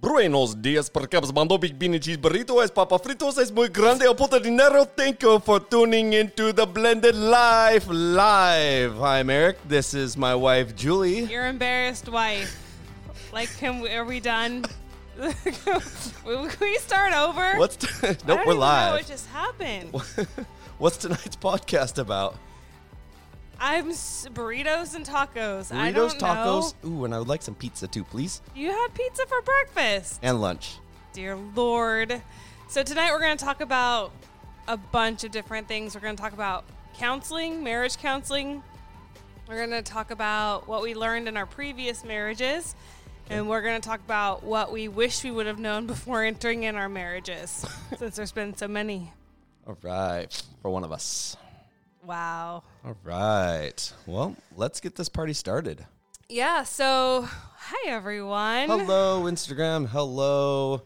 Buenos dias, percaps mando big beanie cheese burrito es papa fritos es muy grande a puta dinero. Thank you for tuning into the Blended Life Live. Hi, I'm Eric. This is my wife Julie. Your embarrassed wife. Like, can we, are we done? can we start over? What's t- nope, we're live. what just happened. What's tonight's podcast about? I'm s- burritos and tacos. I Burritos, don't tacos. know. Ooh, and I would like some pizza too, please, You had pizza for breakfast. and lunch. Dear Lord. So tonight we're going to talk about a bunch of different things. We're going to talk about counseling, marriage counseling. We're going to talk about what we learned in our previous marriages. And we're going to talk about what we wish we would have known before entering in our marriages, since there's been so many. All right, for one of us. Wow. All right. Well, let's get this party started. Yeah. So, hi, everyone. Hello, Instagram. Hello,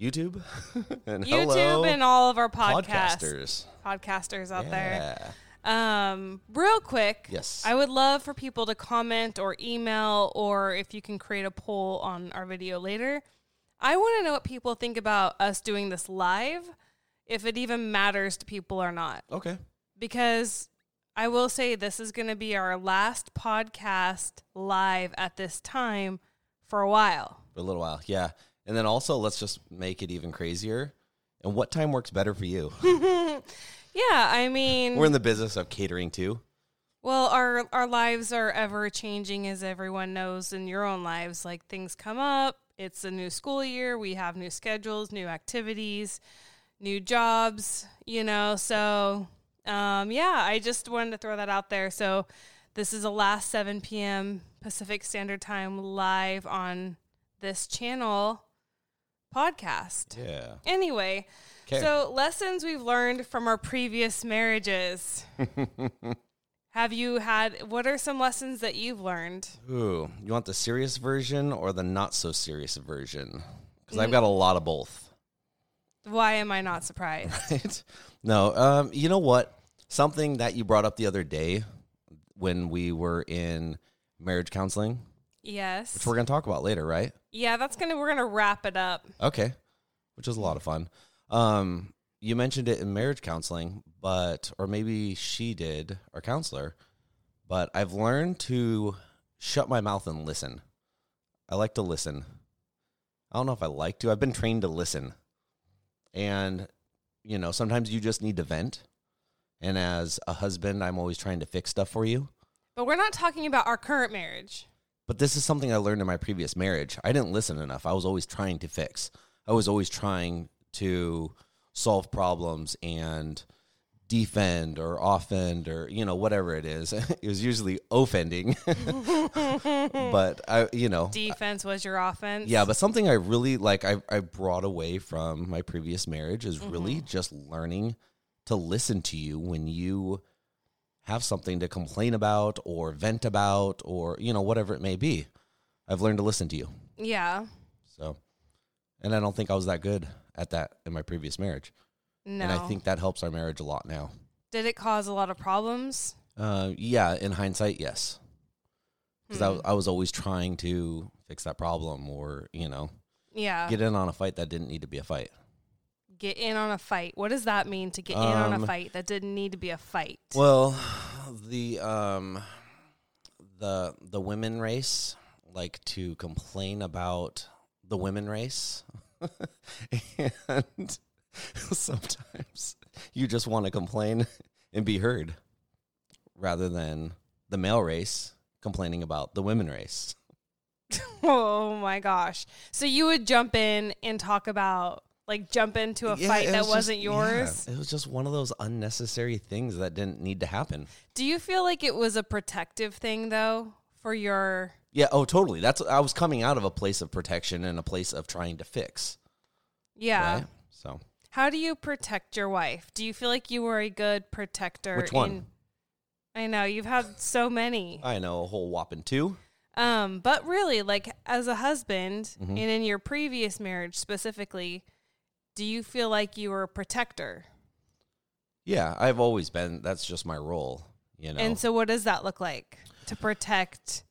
YouTube. and YouTube hello, and all of our podcasts. podcasters. Podcasters out there. Um, real quick, Yes. I would love for people to comment or email, or if you can create a poll on our video later. I want to know what people think about us doing this live, if it even matters to people or not. Okay. Because I will say this is going to be our last podcast live at this time for a while. For a little while. Yeah. And then also, let's just make it even crazier. And what time works better for you? Yeah, I mean, We're in the business of catering too. Well, our our lives are ever changing, as everyone knows in your own lives. Like things come up. It's a new school year. We have new schedules, new activities, new jobs. You know, so um, yeah, I just wanted to throw that out there. So this is the last seven p.m. Pacific Standard Time live on this channel podcast. Yeah. Anyway, 'Kay. so lessons we've learned from our previous marriages. Have you had what are some lessons that you've learned? Ooh, you want the serious version or the not so serious version? Because Mm. I've got a lot of both. Why am I not surprised? Right? No, um, you know what? Something that you brought up the other day when we were in marriage counseling, yes. which we're going to talk about later, right? yeah, that's gonna we're gonna wrap it up. Okay, which was a lot of fun. Um, you mentioned it in marriage counseling, but or maybe she did, our counselor. But I've learned to shut my mouth and listen. I like to listen. I don't know if I like to. I've been trained to listen, and you know sometimes you just need to vent. And as a husband, I'm always trying to fix stuff for you. But we're not talking about our current marriage. But this is something I learned in my previous marriage. I didn't listen enough. I was always trying to fix. I was always trying to solve problems and defend or offend or you know whatever it is. it was usually offending. but I you know Defense was your offense. yeah, but something I really like I I brought away from my previous marriage is really mm-hmm. just learning to listen to you when you have something to complain about or vent about or you know whatever it may be. I've learned to listen to you. Yeah. So and I don't think I was that good at that in my previous marriage. No. And I think that helps our marriage a lot now. Did it cause a lot of problems? Uh yeah, in hindsight, yes. Cuz I, Hmm. was- I was always trying to fix that problem or, you know, Yeah. get in on a fight that didn't need to be a fight. Get in on a fight. What does that mean to get in on a Um, fight that didn't need to be a fight? Well, the um the the women race like to complain about the women race, and sometimes you just want to complain and be heard, rather than the male race complaining about the women race. Oh my gosh. So you would jump in and talk about like jump into a Yeah, fight that was wasn't yours. yeah, it was just one of those unnecessary things that didn't need to happen. Do you feel like it was a protective thing though for your Yeah, oh totally. That's I was coming out of a place of protection and a place of trying to fix. Yeah. Right? So How do you protect your wife? Do you feel like you were a good protector? Which one? in- I know you've had so many. I know a whole whopping two. Um, but really, like as a husband Mhm. and in your previous marriage specifically, do you feel like you were a protector? Yeah, I've always been. That's just my role. You know, And so, what does that look like to protect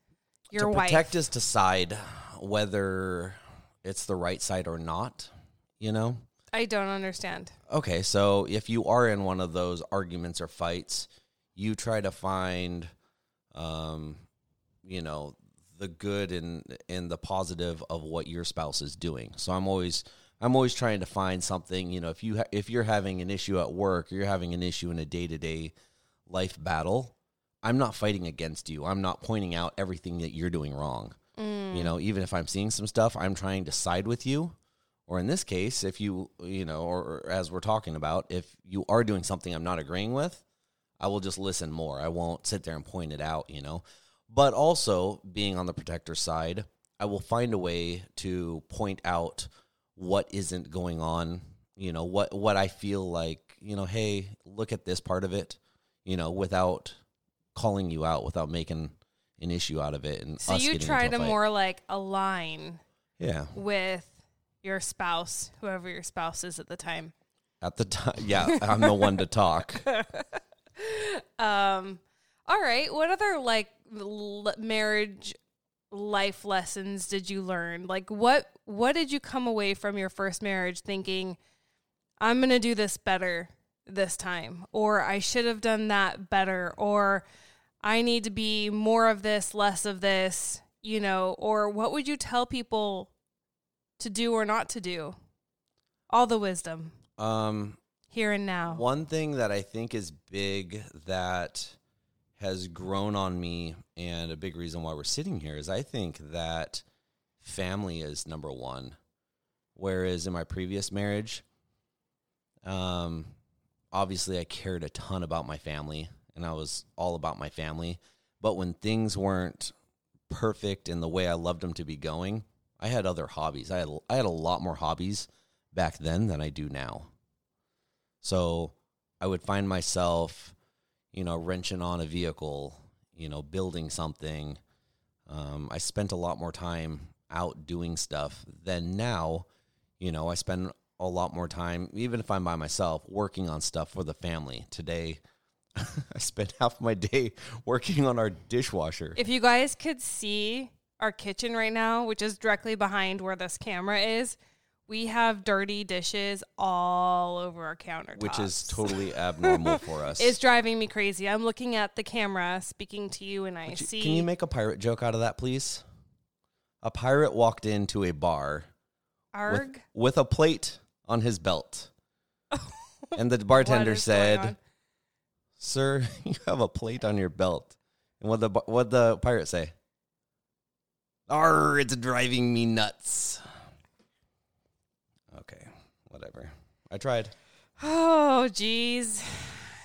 your to wife? protect is decide whether it's the right side or not. You know. I don't understand. Okay, so if you are in one of those arguments or fights, you try to find, um, you know, the good and and the positive of what your spouse is doing. So I'm always I'm always trying to find something. You know, if you ha- if you're having an issue at work, or you're having an issue in a day to day life battle. I'm not fighting against you. I'm not pointing out everything that you're doing wrong. You know, even if I'm seeing some stuff, I'm trying to side with you or in this case, if you, you know, or, or as we're talking about, if you are doing something I'm not agreeing with, I will just listen more. I won't sit there and point it out, you know. But also, being on the protector side, I will find a way to point out what isn't going on, you know, what what I feel like, you know, hey, look at this part of it, you know, without calling you out, without making an issue out of it and So you try to more like align Yeah. with your spouse, whoever your spouse is at the time. At the time, yeah, I'm the one to talk. Um, all right. What other like l- marriage life lessons did you learn? Like what what did you come away from your first marriage thinking I'm going to do this better this time or I should have done that better or I need to be more of this, less of this, you know, or what would you tell people to do or not to do? All the wisdom Um, here and now. One thing that I think is big that has grown on me, and a big reason why we're sitting here is I think that family is number one. Whereas in my previous marriage, um, obviously I cared a ton about my family and I was all about my family. But when things weren't perfect in the way I loved them to be going, I had other hobbies. I had I had a lot more hobbies back then than I do now. So I would find myself, you know, wrenching on a vehicle, you know, building something. Um, I spent a lot more time out doing stuff than now. You know, I spend a lot more time, even if I'm by myself, working on stuff for the family. Today, I spent half my day working on our dishwasher. If you guys could see our kitchen right now, which is directly behind where this camera is, we have dirty dishes all over our countertops. which is totally abnormal for us. It's driving me crazy. I'm looking at the camera, speaking to you, and I you- see. Can you make a pirate joke out of that, please? A pirate walked into a bar with, Arg? with a plate on his belt. and the bartender said, "Sir, you have a plate on your belt." And what the what the pirate say? Arr, it's driving me nuts. Okay, whatever. I tried. Oh, jeez.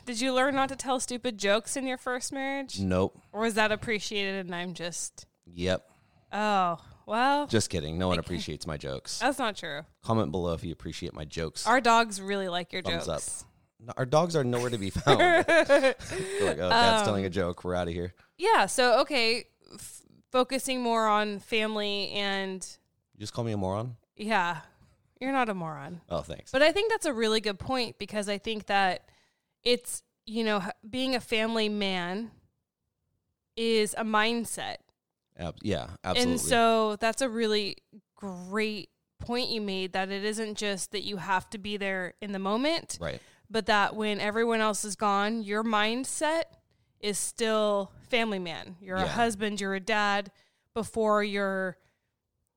Did you learn not to tell stupid jokes in your first marriage? Nope. Or was that appreciated and I'm just. Yep. Oh, well, Just kidding. No one appreciates my jokes. that's not true. Comment below if you appreciate my jokes. Our dogs really like your Thumbs up. jokes. No, Our dogs are nowhere to be found. They're like, oh, dad's Um, telling a joke. We're out of here. Yeah. So, okay, f- focusing more on family and You just call me a moron? yeah, you're not a moron. Oh, thanks. But I think that's a really good point because I think that it's, you know, being a family man is a mindset. Ab- yeah, absolutely. And so that's a really great point you made that it isn't just that you have to be there in the moment, right. but that when everyone else is gone, your mindset is still family man. You're a husband, you're a dad before you're,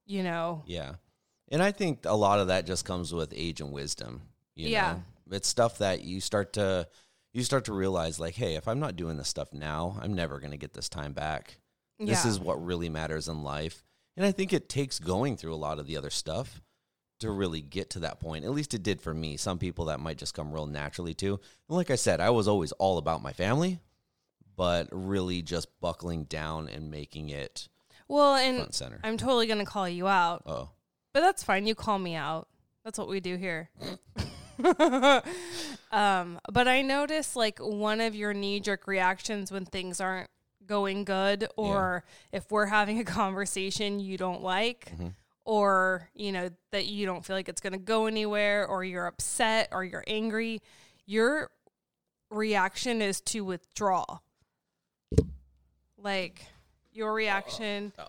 you know, Yeah. And I think a lot of that just comes with age and wisdom. You Yeah. Know? It's stuff that you start to you start to realize like, hey, if I'm not doing this stuff now, I'm never gonna get this time back. This yeah. is what really matters in life. And I think it takes going through a lot of the other stuff to really get to that point. At least it did for me. Some people that might just come real naturally too. And like I said, I was always all about my family, but really just buckling down and making it well, and front center. I'm totally to call you out, oh. but that's fine. You call me out. That's what we do here. um, but I notice like one of your knee jerk reactions when things aren't going good, or if we're having a conversation you don't like, Mhm. or you know that you don't feel like it's going to go anywhere, or you're upset, or you're angry, your reaction is to withdraw. Like your reaction. Oh.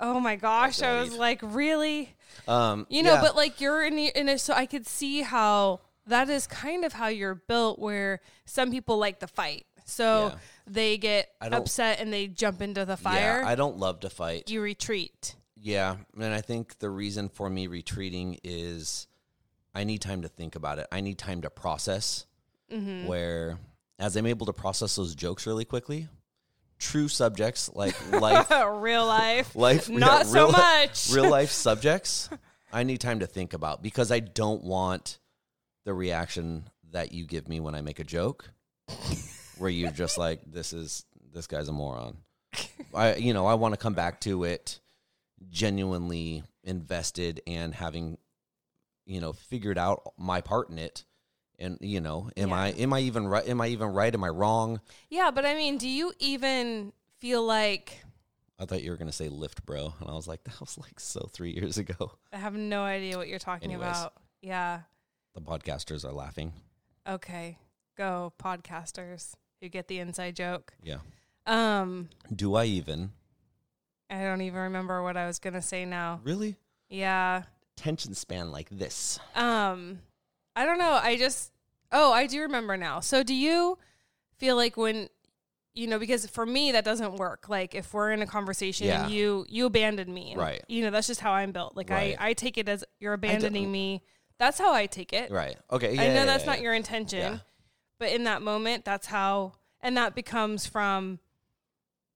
Oh my gosh! I was like, really? Um, You know, yeah. but like you're in, in a, so I could see how that is kind of how you're built, where some people like the fight. So Yeah. they get upset and they jump into the fire. Yeah, I don't love to fight. you retreat. Yeah, and I think the reason for me retreating is I need time to think about it. I need time to process. Mm-hmm. Where, as I'm able to process those jokes really quickly, true subjects like life, Real life, life, yeah, not so real much. real life subjects, I need time to think about because I don't want the reaction that you give me when I make a joke, where you're just like, "This is this guy's a moron." I, you know, I want to come back to it genuinely invested and having, you know, figured out my part in it. And you know, am Yeah. I am I even right? Am I even right? Am I wrong? yeah, but I mean, do you even feel like I thought you were gonna say lift, bro, and I was like, that was like so three years ago. I have no idea what you're talking Anyways. about? Yeah. The podcasters are laughing. Okay. Go podcasters who get the inside joke. Yeah. Um, Do I even I don't even remember what I was gonna say now. really Yeah. attention span like this? Um, I don't know. I just oh, I do remember now. So do you feel like when you know because for me that doesn't work. Like if we're in a conversation Yeah. and you you abandon me, and, Right. You know that's just how I'm built. Like Right. I I take it as you're abandoning me. That's how I take it. Right. Okay. I know yeah, that's yeah, not your intention, Yeah. but in that moment, that's how, and that becomes from,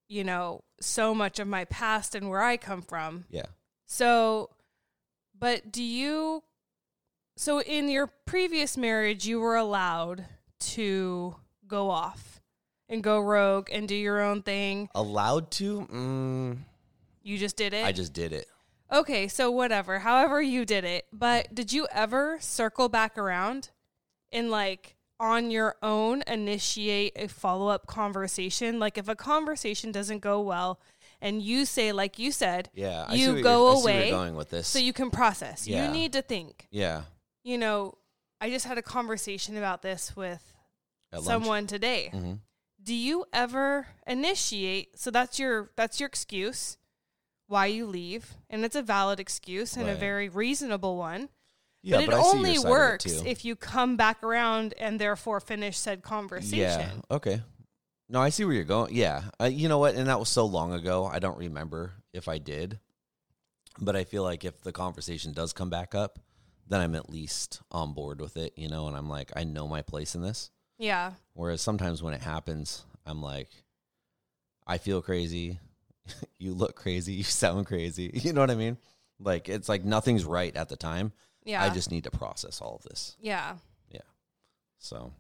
you know, so much of my past and where I come from. Yeah. So, but do you, so in your previous marriage, you were allowed to go off and go rogue and do your own thing. Allowed to? Mm, You just did it. I just did it. Okay, so whatever, however you did it. But did you ever circle back around and like on your own initiate a follow up conversation? Like if a conversation doesn't go well and you say, like you said, Yeah. You go you're, I see where away, going with this. so you can process. Yeah. You need to think. yeah. You know, I just had a conversation about this with someone today. hmm Do you ever initiate? So that's your that's your excuse why you leave, and it's a valid excuse and a very reasonable one. Yeah, but it I only of it, works if you come back around and therefore finish said conversation. Yeah. Okay. No, I see where you're going. Yeah. Uh, you know what? And that was so long ago. I don't remember if I did. But I feel like if the conversation does come back up, then I'm at least on board with it, you know, and I'm like, I know my place in this. Yeah. Whereas sometimes when it happens, I'm like, I feel crazy. you look crazy. You sound crazy. You know what I mean? Like, it's like nothing's right at the time. Yeah. I just need to process all of this. yeah. Yeah. So,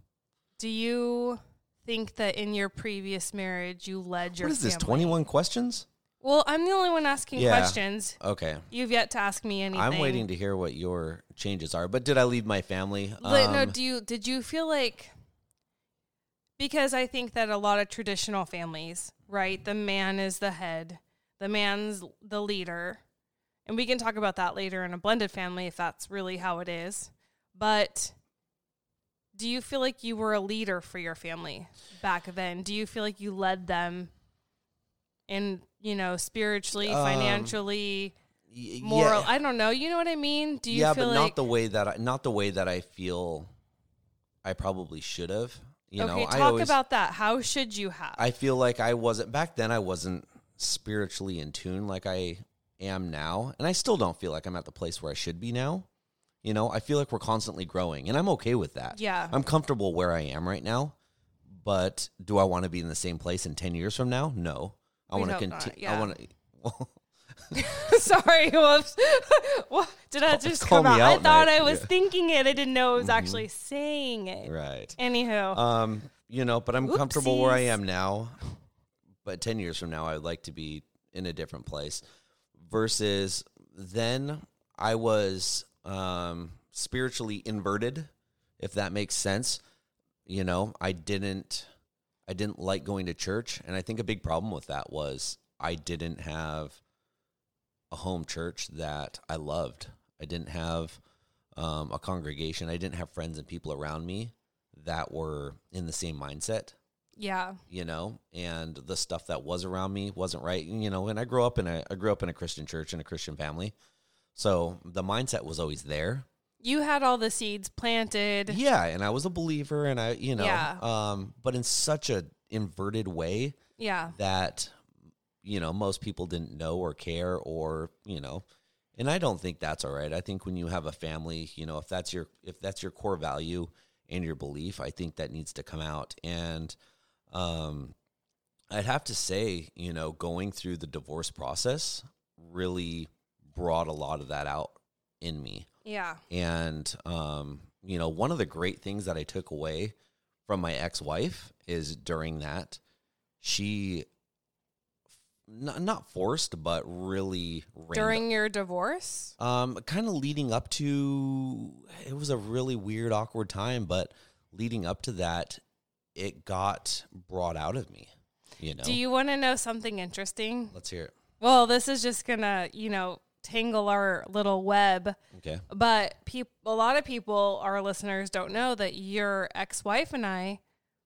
Do you think that in your previous marriage you led your what is this? family? 21 questions? Well, I'm the only one asking Yeah. questions. Okay. You've yet to ask me anything. I'm waiting to hear what your changes are. But did I leave my family? But no, Um, do you did you feel like because I think that a lot of traditional families, right? The man is the head, the man's the leader. And we can talk about that later in a blended family if that's really how it is. But do you feel like you were a leader for your family back then? Do you feel like you led them in, you know, spiritually, Um, financially, y- moral? Yeah, I don't know. You know what I mean? Do you yeah feel but like not the way that I not the way that I feel I probably should have. You okay, know, talk I always, about that. How should you have? I feel like I wasn't back then. I wasn't spiritually in tune like I am now, and I still don't feel like I'm at the place where I should be now. You know, I feel like we're constantly growing, and I'm okay with that. Yeah. I'm comfortable where I am right now. But do I want to be in the same place in ten years from now? No. I want to continue. yeah. I want to. Well, Sorry, whoops. what did that just call come me out? I thought. I was Yeah. Mm-hmm. thinking it. I didn't know I was actually saying it. right. Anywho, Um, you know, but I'm comfortable where I am now. But 10 years from now, I would like to be in a different place. Versus then, I was um, spiritually inverted, if that makes sense. You know, I didn't, I didn't like going to church, and I think a big problem with that was I didn't have a home church that I loved. I didn't have um, a congregation. I didn't have friends and people around me that were in the same mindset, yeah, you know, and the stuff that was around me wasn't right. You know, and I grew up in a I grew up in a Christian church and a Christian family. So the mindset was always there. You had all the seeds planted. Yeah, and I was a believer and I, you know, Yeah. um but in such a inverted way Yeah, that you know, most people didn't know or care or, you know, and I don't think that's all right. I think when you have a family, you know, if that's your if that's your core value and your belief, I think that needs to come out. And um I'd have to say, you know, going through the divorce process really brought a lot of that out in me. Yeah, And um, you know, one of the great things that I took away from my ex-wife is during that she not, not forced but really during your divorce. um kind of leading up to it was a really weird awkward time but leading up to that it got brought out of me you know Do you want to know something interesting? let's hear it Well, this is just gonna, you know, tangle our little web. okay But peop- a lot of people, our listeners, don't know that your ex-wife and I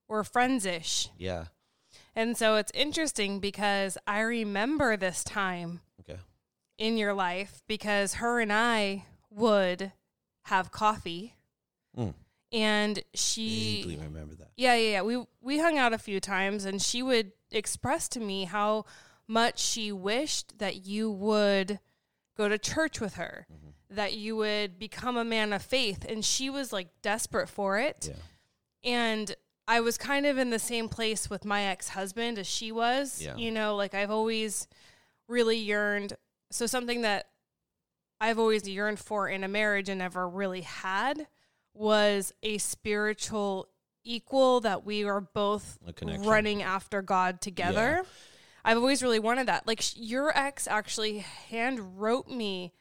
were friends-ish. yeah And so it's interesting because I remember this time okay in your life because her and I would have coffee Mm. and she vaguely remember that yeah, yeah, yeah. We we hung out a few times and she would express to me how much she wished that you would go to church with her, Mm-hmm. that you would become a man of faith and she was like desperate for it. yeah And I was kind of in the same place with my ex-husband as she was. Yeah. You know, like I've always really yearned so something that I've always yearned for in a marriage and never really had was a spiritual equal that we are both running after God together. I've always really wanted that. Like sh- your ex actually hand wrote me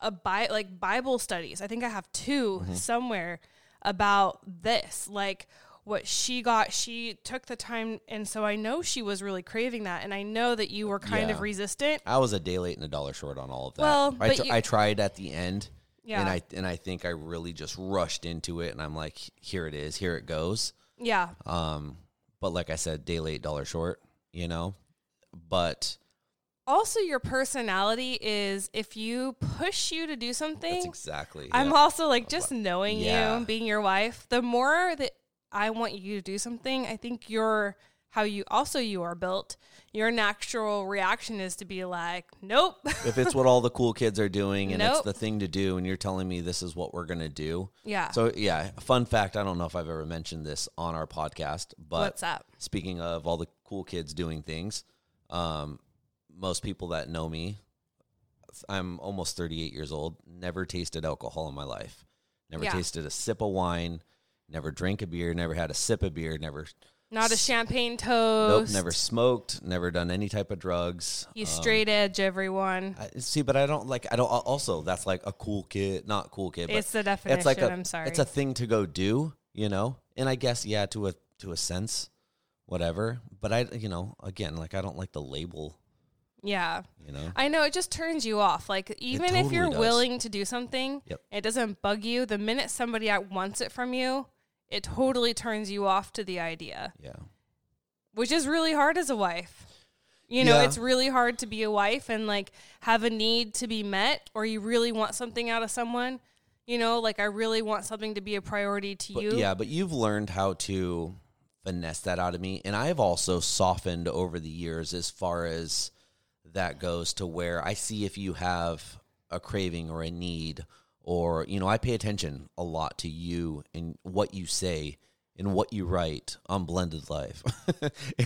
a bi- like Bible studies. I think I have 2 Mm-hmm. somewhere about this. Like what she got, she took the time and so I know she was really craving that and I know that you were kind of resistant. I was a day late and a dollar short on all of that. Well, I, tr- you- I tried at the end, Yeah. and I and I think I really just rushed into it, and I'm like, here it is, here it goes. Yeah. Um, but like I said, day late, dollar short. You know, but Also your personality is if you push you to do something, that's exactly. I'm yeah. also like just knowing Yeah. you, being your wife, the more that I want you to do something, I think your how you also you are built, your natural reaction is to be like, Nope. if it's what all the cool kids are doing and it's the thing to do, and you're telling me this is what we're gonna do. yeah. So yeah, fun fact. I don't know if I've ever mentioned this on our podcast, but What's up? speaking of all the cool kids doing things, um, most people that know me, I'm almost 38 years old, never tasted alcohol in my life. Never Yeah. tasted a sip of wine, never drank a beer, never had a sip of beer, never Not a champagne toast. nope, never smoked, never done any type of drugs. You Um, straight edge everyone. I, see, but I don't like. I don't. Also, that's like a cool kid, not cool kid. But It's the definition. it's like a. I'm sorry. It's a thing to go do, you know. And I guess yeah, to a to a sense, whatever. But I, you know, again, like I don't like the label, yeah. you know. I know it just turns you off. Like even if you're does. willing to do something, Yep. it doesn't bug you. The minute somebody out wants it from you, it totally turns you off to the idea, Yeah. which is really hard as a wife. You know, Yeah. it's really hard to be a wife and like have a need to be met, or you really want something out of someone. You know, like I really want something to be a priority to But you. yeah, but you've learned how to finesse that out of me. And I've also softened over the years as far as that goes to where I see if you have a craving or a need or you know I pay attention a lot to you and what you say and what you write on blended life.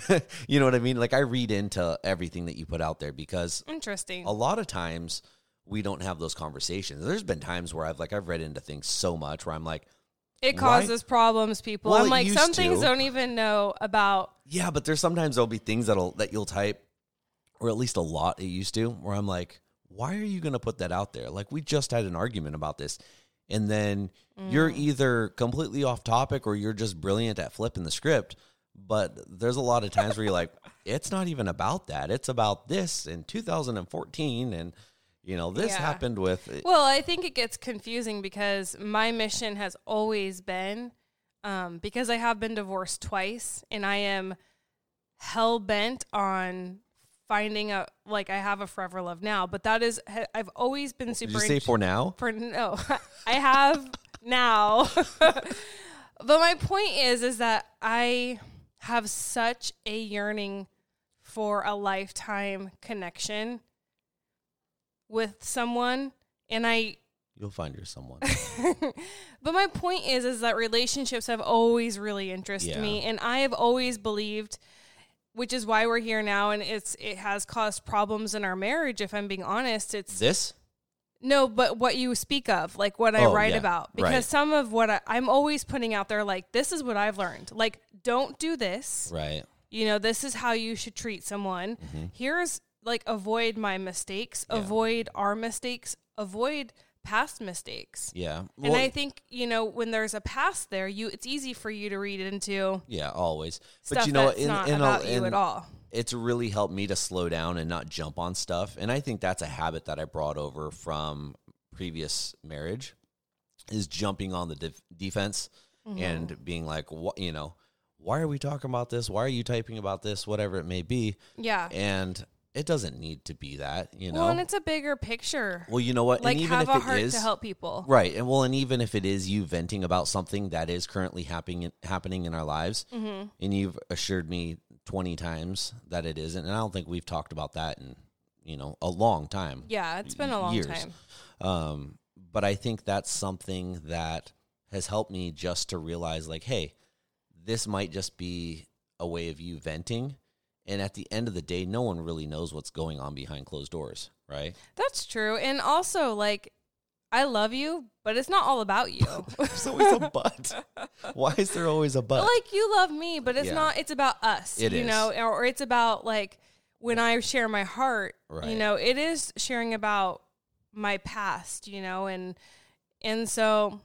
you know what I mean? Like I read into everything that you put out there because Interesting. a lot of times we don't have those conversations. There's been times where I've like I've read into things so much where I'm like, It Why- causes problems, people. Well, I'm it like, used some things don't even know about. yeah, but there's sometimes there'll be things that'll that you'll type, or at least a lot it used to, where I'm like, why are you gonna put that out there? Like we just had an argument about this. And then you're Mm. either completely off topic or you're just brilliant at flipping the script. But there's a lot of times where you're like, it's not even about that. It's about this in 2014. And, you know, this Yeah. happened with. Well, I think it gets confusing because my mission has always been um, because I have been divorced twice and I am hell bent on finding a like I have a forever love now, but that is I've always been Did super you say for now? for no i have now but my point is is that i have such a yearning for a lifetime connection with someone and i You'll find your someone. but my point is is that relationships have always really interested Yeah. me and i have always believed which is why we're here now and it's it has caused problems in our marriage if i'm being honest it's this? no, but what you speak of, like what I Oh, write yeah, about, because right. some of what I, I'm always putting out there, like this is what I've learned. Like, don't do this. Right. You know, this is how you should treat someone. Mm-hmm. Here's like avoid my mistakes. Yeah. avoid our mistakes, avoid past mistakes. Yeah. and I think you know when there's a past there, you it's easy for you to read into yeah, always. but you know, in, not in about a, you in- at all. it's really helped me to slow down and not jump on stuff. And I think that's a habit that I brought over from previous marriage is jumping on the def- defense Mm-hmm. and being like, what, you know, why are we talking about this? Why are you typing about this? Whatever it may be. Yeah. And it doesn't need to be that, you know. well, and it's a bigger picture. well, you know what? like and even have if a it heart is, to help people. Right. And well, and even if it is you venting about something that is currently happening happening in our lives, Mm-hmm. and you've assured me 20 times that it isn't, and I don't think we've talked about that in, you know, a long time. Yeah, it's been a long years. time. Um, but I think that's something that has helped me just to realize like, hey, this might just be a way of you venting. And at the end of the day, no one really knows what's going on behind closed doors, right? That's true. And also, like, I love you, but it's not all about you. There's always a but. Why is there always a but? like, you love me, but it's Yeah. not, it's about us, It you is. know, or, or it's about, like, when I share my heart, Right. you know, it is sharing about my past, you know, and, and so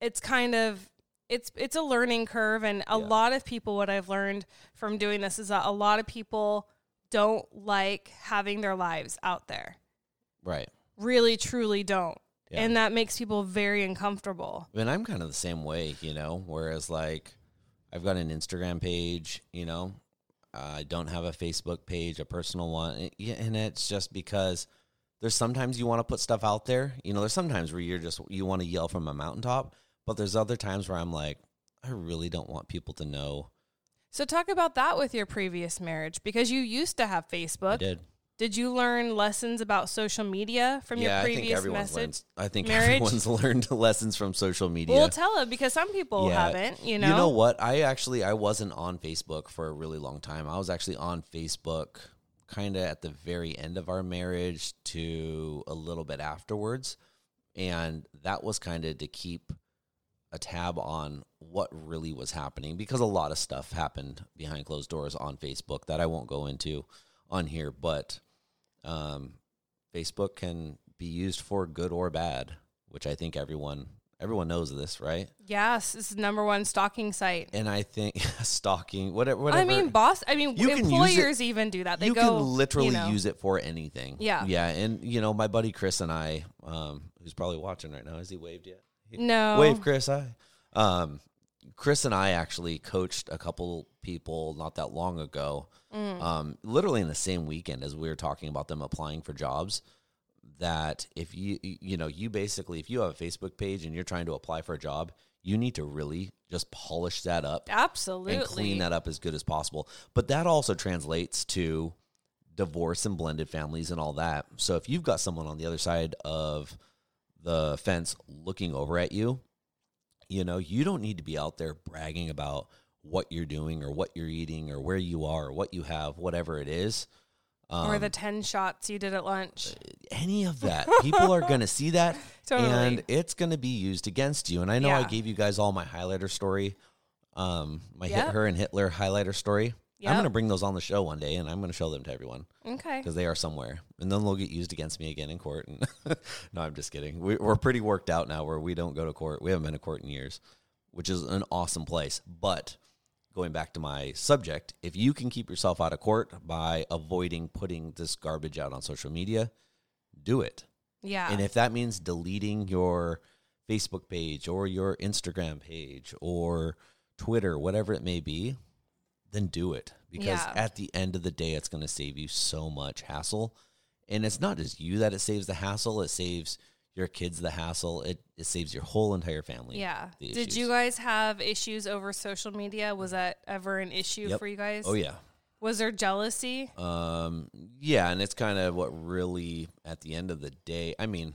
it's kind of, it's it's a learning curve and a Yeah. lot of people what I've learned from doing this is that a lot of people don't like having their lives out there. right. Really truly don't. Yeah. And that makes people very uncomfortable. I And I'm kind of the same way, you know, whereas like I've got an Instagram page, you know, I don't have a Facebook page, a personal one. Eh, and it's just because there's sometimes you want to put stuff out there. You know, there's sometimes where you're just, you want to yell from a mountaintop, but there's other times where I'm like, I really don't want people to know So talk about that with your previous marriage because you used to have Facebook. I did. Did you learn lessons about social media from yeah, your I think previous everyone's message? learned. I think marriage? everyone's learned lessons from social media. Well, tell it because some people Yeah. haven't, you know. You know what? I actually I wasn't on Facebook for a really long time. I was actually on Facebook kind of at the very end of our marriage to a little bit afterwards. And that was kind of to keep a tab on what really was happening because a lot of stuff happened behind closed doors on Facebook that I won't go into on here, but um, Facebook can be used for good or bad, which I think everyone everyone knows this, right? Yes, it's the number one stalking site. and I think stalking, whatever, whatever. I mean, boss. I mean, You can use it- employers even do that. They you go can literally you know, use it for anything. Yeah. yeah, and you know, my buddy Chris and I, um, who's probably watching right now, has he waved yet? No, wave, Chris. I, um, Chris and I actually coached a couple people not that long ago, Mm. um, literally in the same weekend as we were talking about them applying for jobs. That if you you know you basically if you have a Facebook page and you're trying to apply for a job, you need to really just polish that up Absolutely. and clean that up as good as possible. But that also translates to divorce and blended families and all that. So if you've got someone on the other side of the fence looking over at you, you know, you don't need to be out there bragging about what you're doing or what you're eating or where you are or what you have, whatever it is. Um, or the 10 shots you did at lunch. any of that. People are going to see that Totally. and it's going to be used against you. And I know I gave you guys all my highlighter story, um, my Yep. hit her and Hitler highlighter story. I'm going to bring those on the show one day and I'm going to show them to everyone Okay. because they are somewhere. And then they'll get used against me again in court. And no, I'm just kidding. We, we're pretty worked out now where we don't go to court. We haven't been to court in years, which is an awesome place. But going back to my subject, if you can keep yourself out of court by avoiding putting this garbage out on social media, do it. Yeah. And if that means deleting your Facebook page or your Instagram page or Twitter, whatever it may be, then do it. Because Yeah. at the end of the day, it's going to save you so much hassle. And it's not just you that it saves the hassle, it saves your kids the hassle, it, it saves your whole entire family. yeah. Did you guys have issues over social media? Was that ever an issue Yep. for you guys? Oh, yeah. Was there jealousy? Um, yeah, and it's kind of what really, at the end of the day, I mean,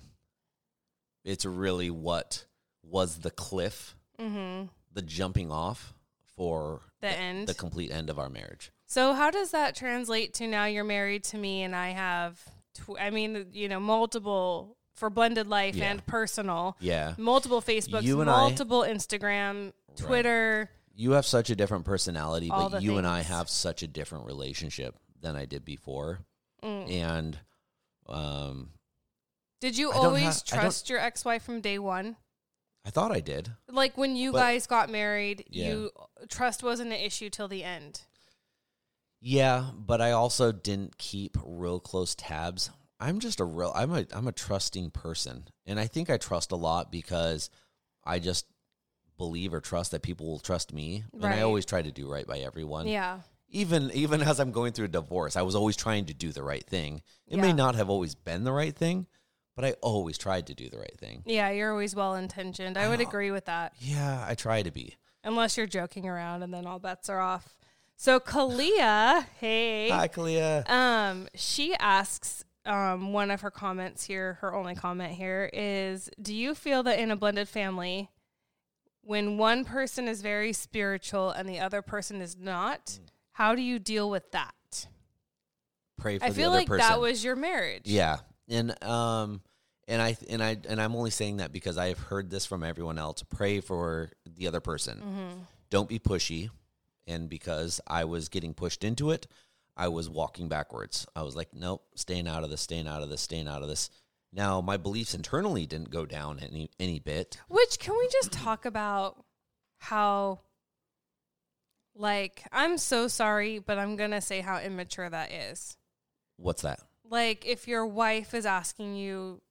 it's really what was the cliff, Mm-hmm. the jumping off for The end. the complete end of our marriage. So how does that translate to now you're married to me and I have, tw- I mean, you know, multiple for blended life Yeah. and personal, Yeah, multiple Facebooks, You and I- multiple Instagram, Twitter. you have such a different personality, but the you and I have such a different relationship than I did before, Mm. and um, Did you I always have- trust your ex-wife from day one? I thought I did. Like when you But- guys got married, Yeah. you trust wasn't an issue till the end. Yeah, but I also didn't keep real close tabs. I'm just a real I'm a I'm a trusting person. And I think I trust a lot because I just believe or trust that people will trust me. And I always try to do right by everyone. Yeah. Even even as I'm going through a divorce, I was always trying to do the right thing. It may not have always been the right thing, but I always tried to do the right thing. Yeah, you're always well intentioned. I would know. agree with that. Yeah, I try to be. Unless you're joking around and then all bets are off. So Kalia, hey. Hi, Kalia. Um, she asks um one of her comments here, her only comment here is do you feel that in a blended family when one person is very spiritual and the other person is not, Mm. how do you deal with that? Pray for I feel like person. that was your marriage. Yeah, and um, and I and I and I'm only saying that because I have heard this from everyone else. Pray for the other person. Mm-hmm. Don't be pushy. And because I was getting pushed into it, I was walking backwards. I was like, nope, staying out of this, staying out of this, staying out of this. Now my beliefs internally didn't go down any any bit. Which can we just talk about how like I'm so sorry, but I'm going to say how immature that is. What's that? Like if your wife is asking you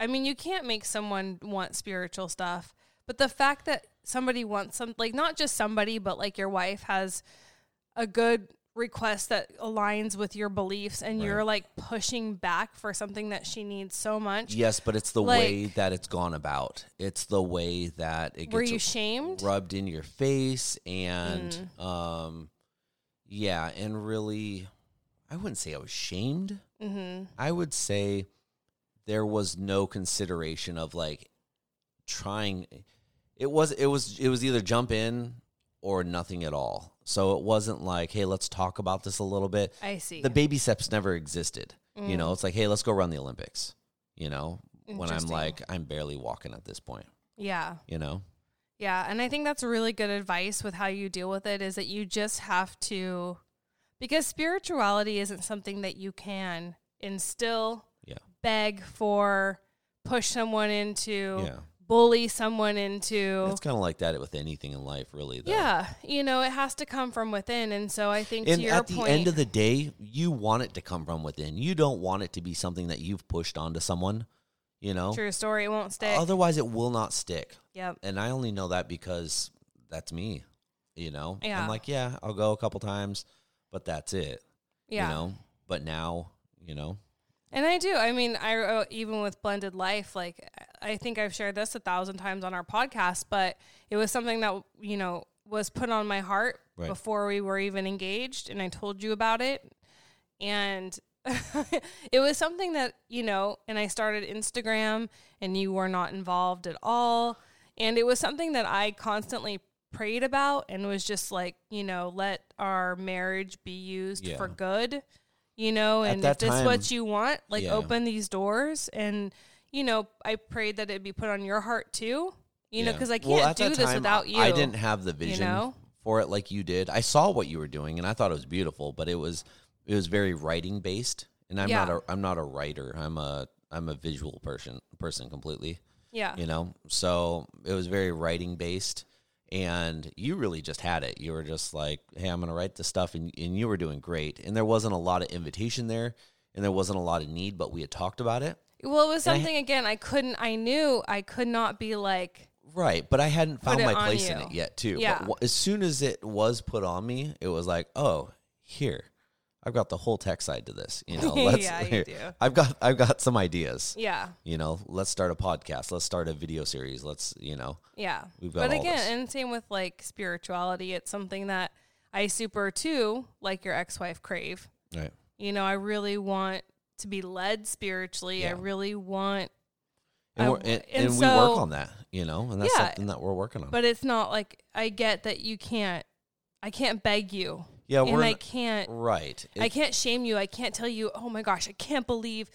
I mean, you can't make someone want spiritual stuff, but the fact that somebody wants some like not just somebody, but like your wife has a good request that aligns with your beliefs and you're like pushing back for something that she needs so much. Yes, but it's the way that it's gone about. It's the way that it gets Were you shamed? rubbed in your face and Mm. um yeah and really i wouldn't say i was shamed Mhm. i would say there was no consideration of like trying it was it was it was either jump in or nothing at all so it wasn't like hey let's talk about this a little bit I see. the baby steps never existed you Mm. know it's like hey let's go run the olympics you know when i'm like i'm barely walking at this point yeah. you know Yeah, and I think that's really good advice with how you deal with it is that you just have to because spirituality isn't something that you can instill, yeah beg for, push someone into, yeah bully someone into. It's kind of like that with anything in life, really. Though. yeah, you know, it has to come from within and so I think And to your at the point end of the day, you want it to come from within. You don't want it to be something that you've pushed onto someone. You know, true story, it won't stick. otherwise it will not stick. yep. And I only know that because that's me. You know, Yeah. I'm like, yeah, I'll go a couple times, but that's it. Yeah. You know, but now, you know, And I do. I mean, I uh, even with blended life, like I think I've shared this a thousand times on our podcast, but it was something that, you know, was put on my heart Right. before we were even engaged. And I told you about it. And it was something that, you know, and I started Instagram and you were not involved at all. And it was something that I constantly prayed about and was just like, you know, let our marriage be used Yeah. for good, you know, and if this time- what you want, like Yeah. open these doors. And, you know, I prayed that it'd be put on your heart too, you know, because I can't at do this time, without you. I didn't have the vision you know? for it like you did. I saw what you were doing, and I thought it was beautiful, but it was it was very writing based. And I'm not Yeah. a I'm not a writer. I'm a I'm a visual person person completely. Yeah. You know, so it was very writing based. And you really just had it. You were just like, "Hey, I'm going to write this stuff," and and you were doing great. And there wasn't a lot of invitation there, and there wasn't a lot of need, but we had talked about it. Well, it was And I- something again. I couldn't. I knew I could not be like. Right, but I hadn't found my place in it yet, too. Yeah. But w- as soon as it was put on me, it was like, oh, here, I've got the whole tech side to this. You know, let's, Yeah, you do. I've got, I've got some ideas. Yeah. You know, let's start a podcast. Let's start a video series. Let's, you know, Yeah. We've got but again, this. and same with like spirituality. It's something that I super too, like your ex-wife, crave. right. You know, I really want to be led spiritually. I really want, And, I- we're, um, and, and and we work on that, you know, and that's Yeah. something that we're working on. but it's not like I get that you can't. I can't beg you, yeah, and I can't. right. I can't shame you. I can't tell you, oh my gosh, I can't believe,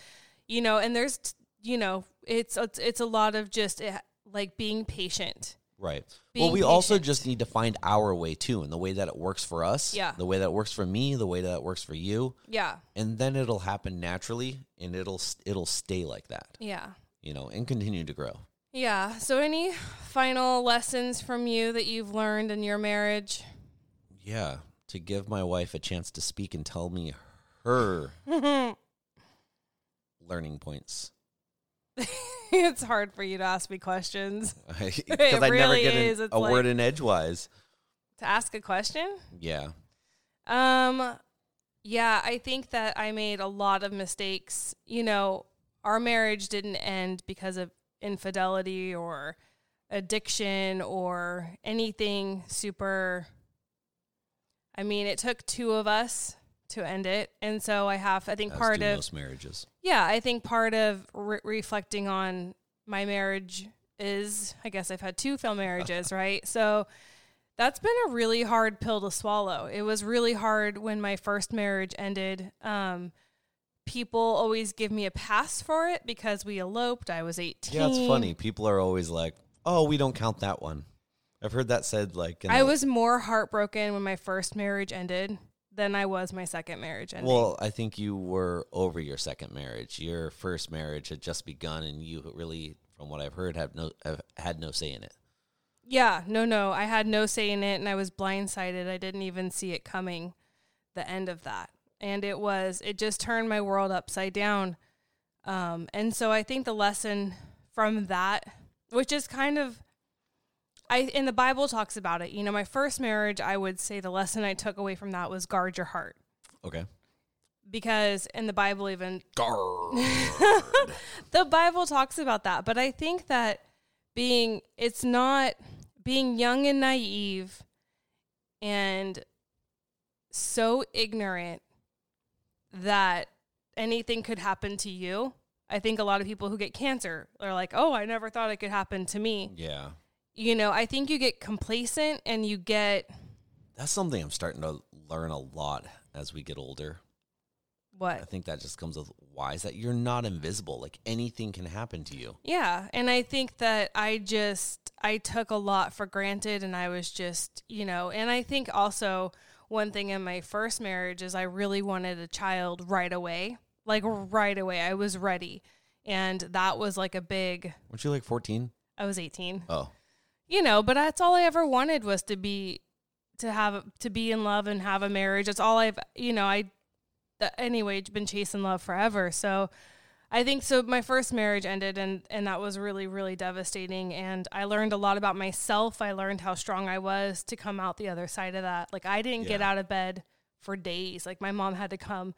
you know. And there's, you know, it's it's, it's a lot of just eh, like being patient. Right. being well, we also just need to find our way too, and the way that it works for us. Yeah. The way that it works for me, the way that it works for you. Yeah, and then it'll happen naturally and it'll it'll stay like that yeah, you know and continue to grow yeah. So, any final lessons from you that you've learned in your marriage? yeah to give my wife a chance to speak and tell me her learning points it's hard for you to ask me questions because i never get is. It's a like- word in edgewise to ask a question. yeah Um, yeah, I think that I made a lot of mistakes. You know, our marriage didn't end because of infidelity or addiction or anything super. I mean, it took two of us to end it, and so I have. I think as part of most marriages yeah, I think part of re- reflecting on my marriage is, I guess I've had two failed marriages, right? So that's been a really hard pill to swallow. It was really hard when my first marriage ended. Um, people always give me a pass for it because we eloped. I was 18. yeah it's funny people are always like oh we don't count that one i've heard that said like in I the- was more heartbroken when my first marriage ended than I was my second marriage ending. well i think you were over your second marriage your first marriage had just begun and you really from what i've heard have no have had no say in it Yeah, no, no. I had no say in it and I was blindsided. I didn't even see it coming, the end of that. And it was, it just turned my world upside down. Um, and so I think the lesson from that, which is kind of, I in the Bible talks about it. You know, my first marriage, I would say the lesson I took away from that was guard your heart. okay Because in the Bible, even Guard. the Bible talks about that, but I think that being it's not being young and naive and so ignorant that anything could happen to you. I think a lot of people who get cancer are like, "Oh, I never thought it could happen to me." yeah. You know, I think you get complacent and you get That's something I'm starting to learn a lot as we get older. What? I think that just comes with why is that you're not invisible. Like anything can happen to you. Yeah, and I think that I just I took a lot for granted and I was just, you know, and I think also one thing in my first marriage is I really wanted a child right away. Like right away. I was ready. And that was like a big Weren't you like 14? I was 18. Oh, You know, but that's all I ever wanted was to be to have to be in love and have a marriage. That's all I've, you know, I anyway been chasing love forever. So I think so my first marriage ended and and that was really really devastating and I learned a lot about myself. I learned how strong I was to come out the other side of that. Like I didn't get out of bed for days. Like my mom had to come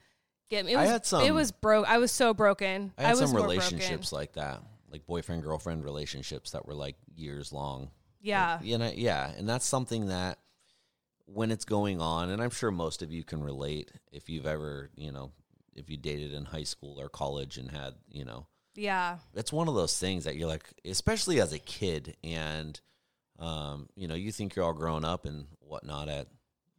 get me. It I was, had some- it was broke. I was so broken. I had was some more broken. relationships like that like boyfriend girlfriend relationships that were like years long. Yeah. You know, yeah, and that's something that when it's going on, and I'm sure most of you can relate if you've ever, you know, if you dated in high school or college and had, you know, Yeah. it's one of those things that you're like, especially as a kid, and um, you know, you think you're all grown up and whatnot at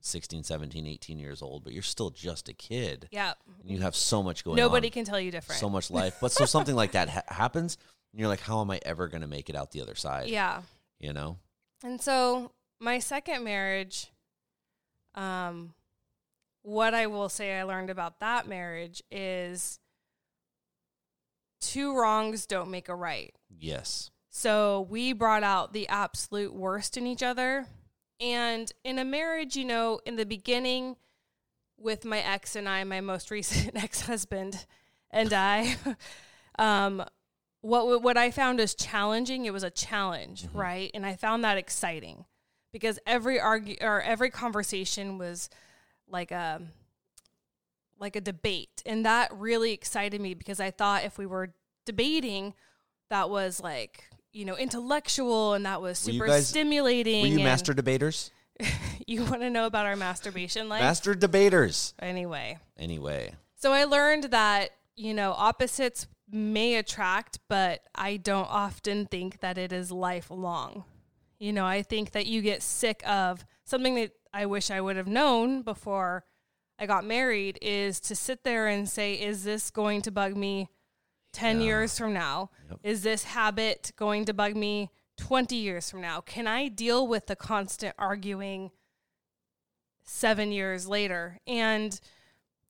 16, 17, 18 years old, but you're still just a kid. Yeah. And you have so much going Nobody on, can tell you different. so much life. But so something like that ha- happens, and you're like, how am I ever going to make it out the other side? yeah. You know? And so my second marriage, um, what I will say I learned about that marriage is two wrongs don't make a right. Yes. So we brought out the absolute worst in each other. And in a marriage, you know, in the beginning, with my ex and I, my most recent ex husband and I, um, what what I found is challenging. It was a challenge, mm-hmm. right? And I found that exciting because every argue or every conversation was like a like a debate, and that really excited me because I thought if we were debating, that was like you know intellectual and that was Were you super guys- stimulating. Were you master debaters? you want to know about our masturbation life? Master debaters. anyway, Anyway, so I learned that, you know, opposites may attract, but I don't often think that it is lifelong. You know, I think that you get sick of something that I wish I would have known before I got married is to sit there and say, is this going to bug me 10 Yeah. years from now? Yep. Is this habit going to bug me 20 years from now? Can I deal with the constant arguing seven years later? And,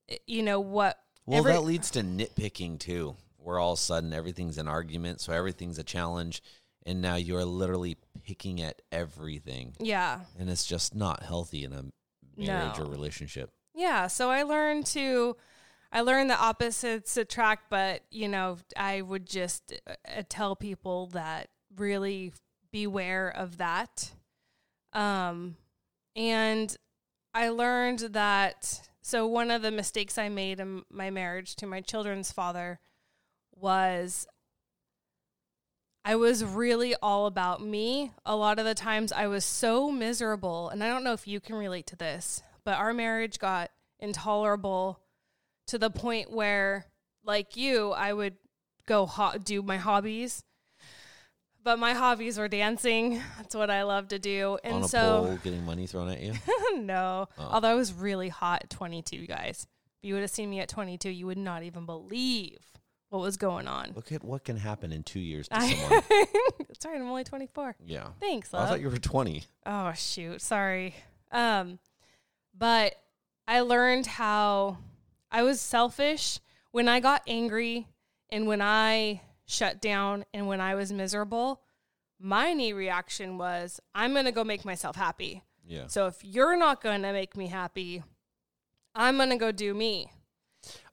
eh, you know, what? well, every- that leads to nitpicking too, where all of a sudden everything's an argument, so everything's a challenge, and now you're literally picking at everything, yeah. and it's just not healthy in a marriage No. or relationship. Yeah. So I learned to, I learned that opposites attract, but, you know, I would just uh, tell people that really beware of that. Um, and I learned that, so one of the mistakes I made in my marriage to my children's father was I was really all about me. A lot of the times I was so miserable, and I don't know if you can relate to this, but our marriage got intolerable to the point where, like you, I would go ho- do my hobbies. But my hobbies were dancing. That's what I love to do. And On a so, pole, getting money thrown at you. no. Oh. Although I was really hot at 22, guys. If you would have seen me at 22, you would not even believe what was going on. Look at what can happen in two years to someone. Right. I'm only 24. Yeah. Thanks, I thought you were 20. Oh shoot, sorry. Um but I learned how I was selfish when I got angry and when I shut down and when I was miserable. My knee reaction was I'm going to go make myself happy. Yeah. So if you're not going to make me happy, I'm going to go do me.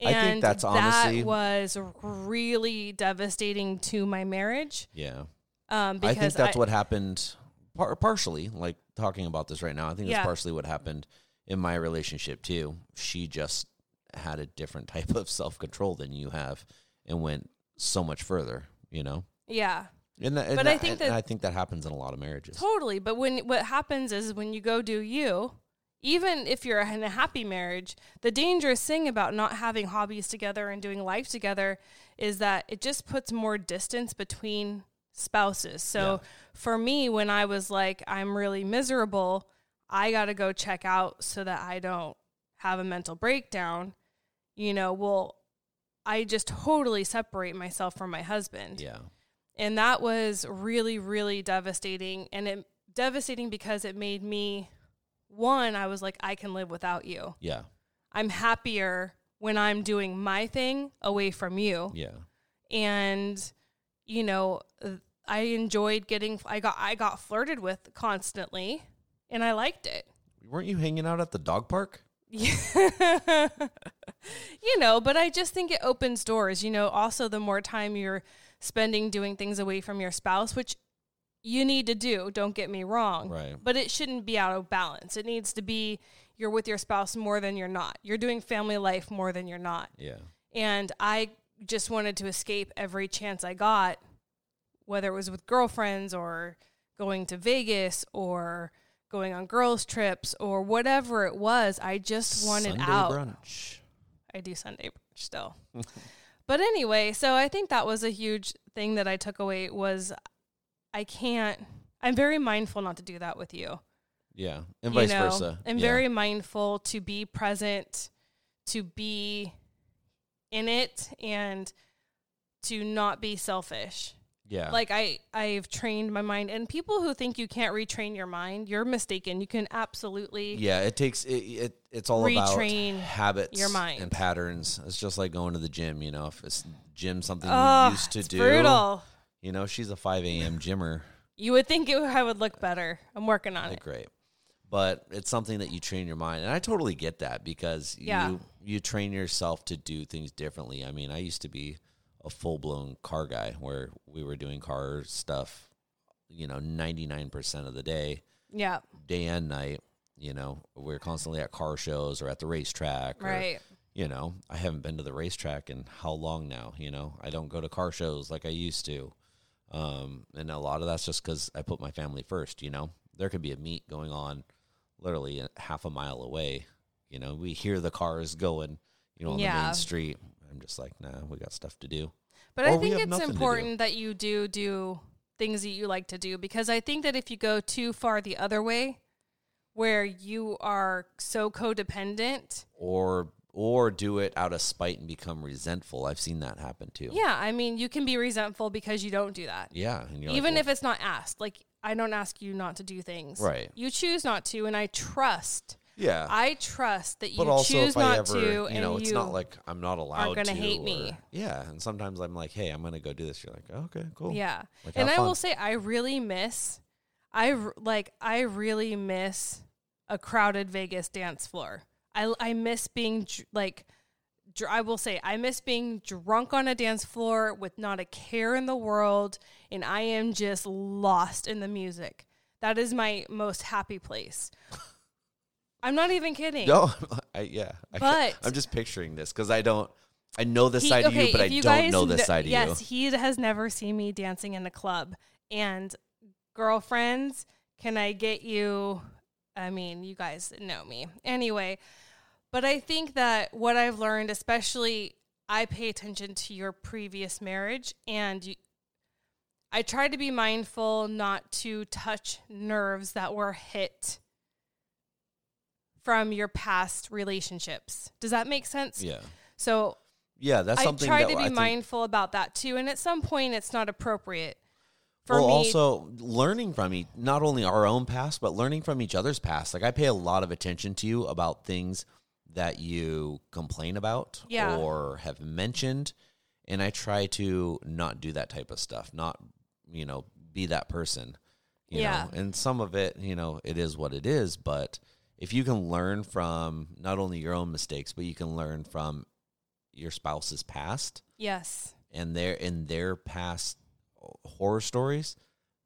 I think that's honestly- that was really devastating to my marriage. Yeah. Um, I think that's what happened par- partially, like talking about this right now. I think Yeah. that's partially what happened in my relationship too. She just had a different type of self control than you have and went so much further, you know? yeah. And, that, and But I think that- I think that happens in a lot of marriages. Totally. But when what happens is when you go do you, even if you're in a happy marriage, the dangerous thing about not having hobbies together and doing life together is that it just puts more distance between spouses. So Yeah. for me, when I was like, I'm really miserable, I got to go check out so that I don't have a mental breakdown. You know, well, I just totally separate myself from my husband Yeah. and that was really really devastating and it devastating because it made me one i was like i can live without you Yeah. i'm happier when i'm doing my thing away from you Yeah. and you know uh, i enjoyed getting i got i got flirted with constantly and i liked it Weren't you hanging out at the dog park? Yeah. you know, but I just think it opens doors. You know, also the more time you're spending doing things away from your spouse, which you need to do, don't get me wrong. Right. But it shouldn't be out of balance. It needs to be you're with your spouse more than you're not. You're doing family life more than you're not. Yeah. And I just wanted to escape every chance I got whether it was with girlfriends or going to Vegas or going on girls trips or whatever it was. I just wanted Sunday out. brunch. I do Sunday brunch still. but anyway, so I think that was a huge thing that I took away was I can't I'm very mindful not to do that with you. Yeah, and you vice know? versa. I'm yeah. very mindful to be present, to be in it and to not be selfish. yeah. Like I I've trained my mind and people who think you can't retrain your mind, you're mistaken. You can absolutely yeah, it takes it. it it's all Retrain about habits, your mind. and patterns. It's just like going to the gym. You know, if it's gym something Oh, you used to do, brutal. You know, she's a five a.m. gymmer. You would think it, I would look better. I'm working on it. great. But it's something that you train your mind, and I totally get that because Yeah. you you train yourself to do things differently. I mean, I used to be a full blown car guy where we were doing car stuff, you know, ninety nine percent of the day, Yeah. day and night. You know, we're constantly at car shows or at the racetrack. Or, Right. You know, I haven't been to the racetrack in how long now? You know, I don't go to car shows like I used to. Um, and a lot of that's just because I put my family first. You know, there could be a meet going on literally a half a mile away. You know, we hear the cars going, you know, on the main street. I'm just like, nah, we got stuff to do. But Or I think it's nothing to do. important that you do do things that you like to do because I think that if you go too far the other way, where you are so codependent, Or or do it out of spite and become resentful. I've seen that happen too. yeah, I mean, you can be resentful because you don't do that. Yeah. And you're like, Even well, if it's not asked. Like, I don't ask you not to do things. Right. You choose not to, and I trust. yeah. I trust that you but also choose if I not ever, to, you and know, it's you not like I'm not allowed Are gonna hate or- me. Yeah, and sometimes I'm like, hey, I'm gonna go do this. You're like, okay, cool. Yeah. Like, and I have will say I really miss I like I really miss a crowded Vegas dance floor. I I miss being dr- like dr- I will say I miss being drunk on a dance floor with not a care in the world and I am just lost in the music. That is my most happy place. I'm not even kidding. No, I, yeah. But I am just picturing this because I don't. I know this He- side of you, but I you don't know this kn- side of yes, you. he has never seen me dancing in a club. And girlfriends, can I get you? I mean, you guys know me. Anyway, but I think that what I've learned, especially I pay attention to your previous marriage and you, I try to be mindful not to touch nerves that were hit from your past relationships. Does that make sense? Yeah, So yeah. That's I something try that to be I mindful about that too. And at some point, it's not appropriate for well, me. also learning from each, not only our own past, but learning from each other's past. Like I pay a lot of attention to you about things that you complain about Yeah. or have mentioned, and I try to not do that type of stuff. Not, you know, be that person. You Yeah. know, and some of it, you know, it is what it is. But if you can learn from not only your own mistakes, but you can learn from your spouse's past yes. and their in their past horror stories,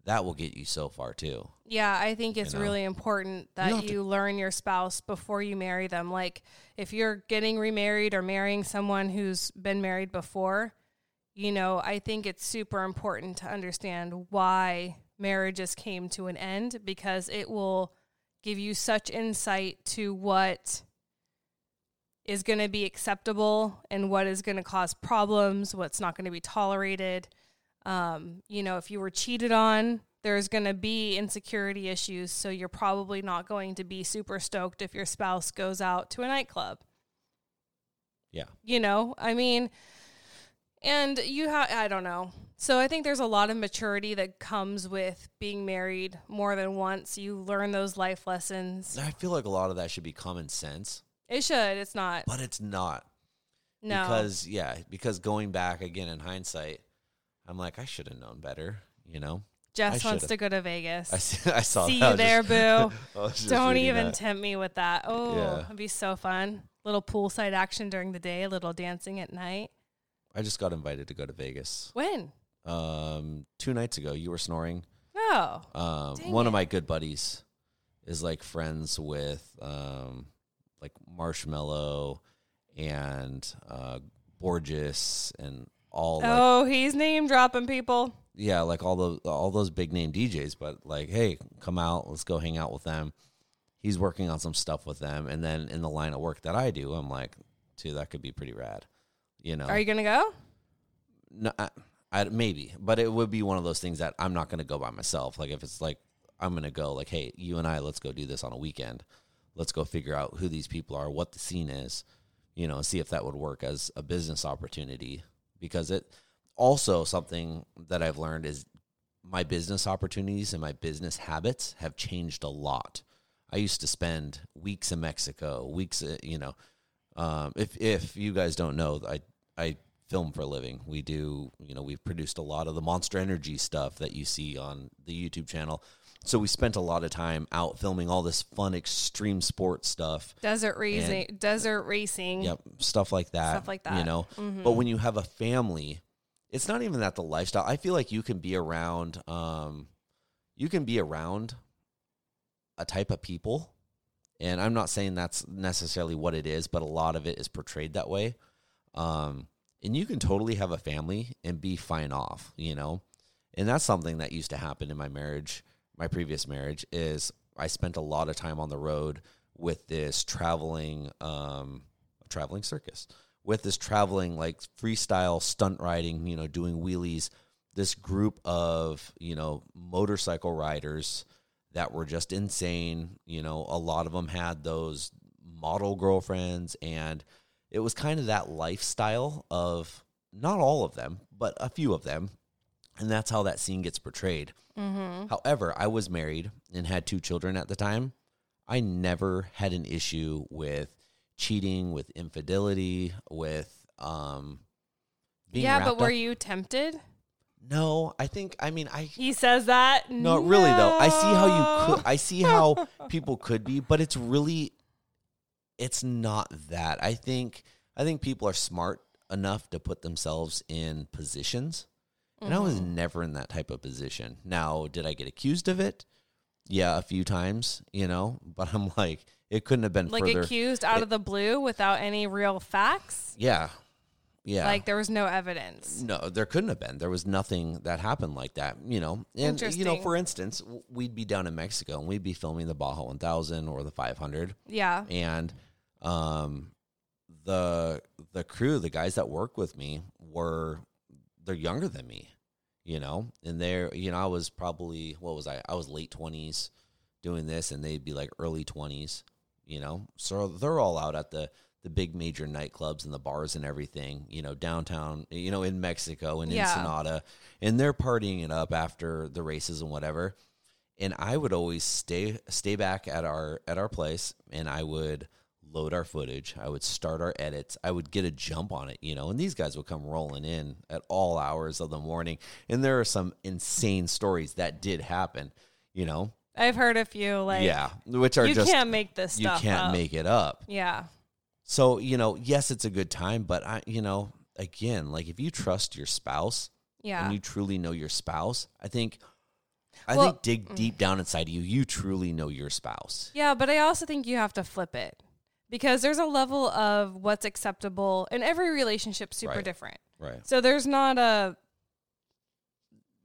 that will get you so far too. Yeah, I think it's You know? really important that have you, to- learn your spouse before you marry them. Like if you're getting remarried or marrying someone who's been married before, you know, I think it's super important to understand why marriages came to an end because it will give you such insight to what is going to be acceptable and what is going to cause problems, what's not going to be tolerated. Um, you know, if you were cheated on, there's going to be insecurity issues. So you're probably not going to be super stoked if your spouse goes out to a nightclub. Yeah. You know, I mean, and you have, I don't know. So I think there's a lot of maturity that comes with being married more than once. You learn those life lessons. I feel like a lot of that should be common sense, It should. It's not. but it's not. No. Because yeah, because going back again in hindsight, I'm like I should have known better, you know. Jess wants to go to Vegas. I, see, I saw See that. You there, just- boo. I was just Don't even that. tempt me with that. Oh, Yeah. it'd be so fun. Little poolside action during the day, a little dancing at night. I just got invited to go to Vegas. When? Um, two nights ago, you were snoring. No. Um, Dang one of my good buddies is like friends with um, like Marshmello and uh, Borgeous and all. Like, oh, he's name dropping people. yeah, like all those all those big name DJs, but like, hey, come out, let's go hang out with them. He's working on some stuff with them, and then in the line of work that I do, I'm like, dude, that could be pretty rad. You know, Are you gonna go? no, I, I, maybe, but it would be one of those things that I'm not going to go by myself. Like if it's like I'm going to go, like, hey, you and I, let's go do this on a weekend. Let's go figure out who these people are, what the scene is, you know, see if that would work as a business opportunity. Because it also something that I've learned is my business opportunities and my business habits have changed a lot. I used to spend weeks in Mexico, weeks, uh, you know, um, if if you guys don't know, I I film for a living. We do, you know, we've produced a lot of the Monster Energy stuff that you see on the YouTube channel. So we spent a lot of time out filming all this fun extreme sports stuff. Desert racing, desert racing. Yep, stuff like that. Stuff like that. You know, but when you have a family, it's not even that the lifestyle. I feel like you can be around, um, you can be around a type of people, and I'm not saying that's necessarily what it is, but a lot of it is portrayed that way. Um, and you can totally have a family and be fine off, you know, and that's something that used to happen in my marriage, my previous marriage. Is I spent a lot of time on the road with this traveling, um, traveling circus with this traveling like freestyle stunt riding, you know, doing wheelies, this group of, you know, motorcycle riders that were just insane. You know, a lot of them had those model girlfriends and it was kind of that lifestyle of not all of them, but a few of them. And that's how that scene gets portrayed. Mm-hmm. However, I was married and had two children at the time. I never had an issue with cheating, with infidelity, with um being Yeah, but were up- you tempted? No, I think I mean I He says that. no, really though. I see how you could I see how people could be, but it's really it's not that. I think I think people are smart enough to put themselves in positions. And I was Mm-hmm. never in that type of position. Now, did I get accused of it? Yeah, a few times, you know, but I'm like it couldn't have been like further. accused out it- of the blue without any real facts. yeah. Yeah. Like there was no evidence. No, there couldn't have been. There was nothing that happened like that, you know. And you know, Interesting. for instance, w- we'd be down in Mexico and we'd be filming the Baja 1000 or the 500, Yeah. and um, the the crew, the guys that work with me, were they're younger than me, you know, and they're you know I was probably what was I? I was late 20s doing this, and they'd be like early 20s, you know. So they're all out at the the big major nightclubs and the bars and everything, you know, downtown, you know, in Mexico and Yeah. Ensenada, and they're partying it up after the races and whatever. And I would always stay stay back at our at our place, and I would load our footage. I would start our edits. I would get a jump on it, you know, and these guys would come rolling in at all hours of the morning. And there are some insane stories that did happen, you know. I've heard a few like yeah, which are you just can't make this you can't up. make it up. Yeah. So, you know, yes, it's a good time, but I, you know, again, like if you trust your spouse Yeah. and you truly know your spouse, I think, I Well- think dig mm. deep down inside of you, you truly know your spouse. Yeah, but I also think you have to flip it because there's a level of what's acceptable in every relationship super Right. different. Right. So there's not a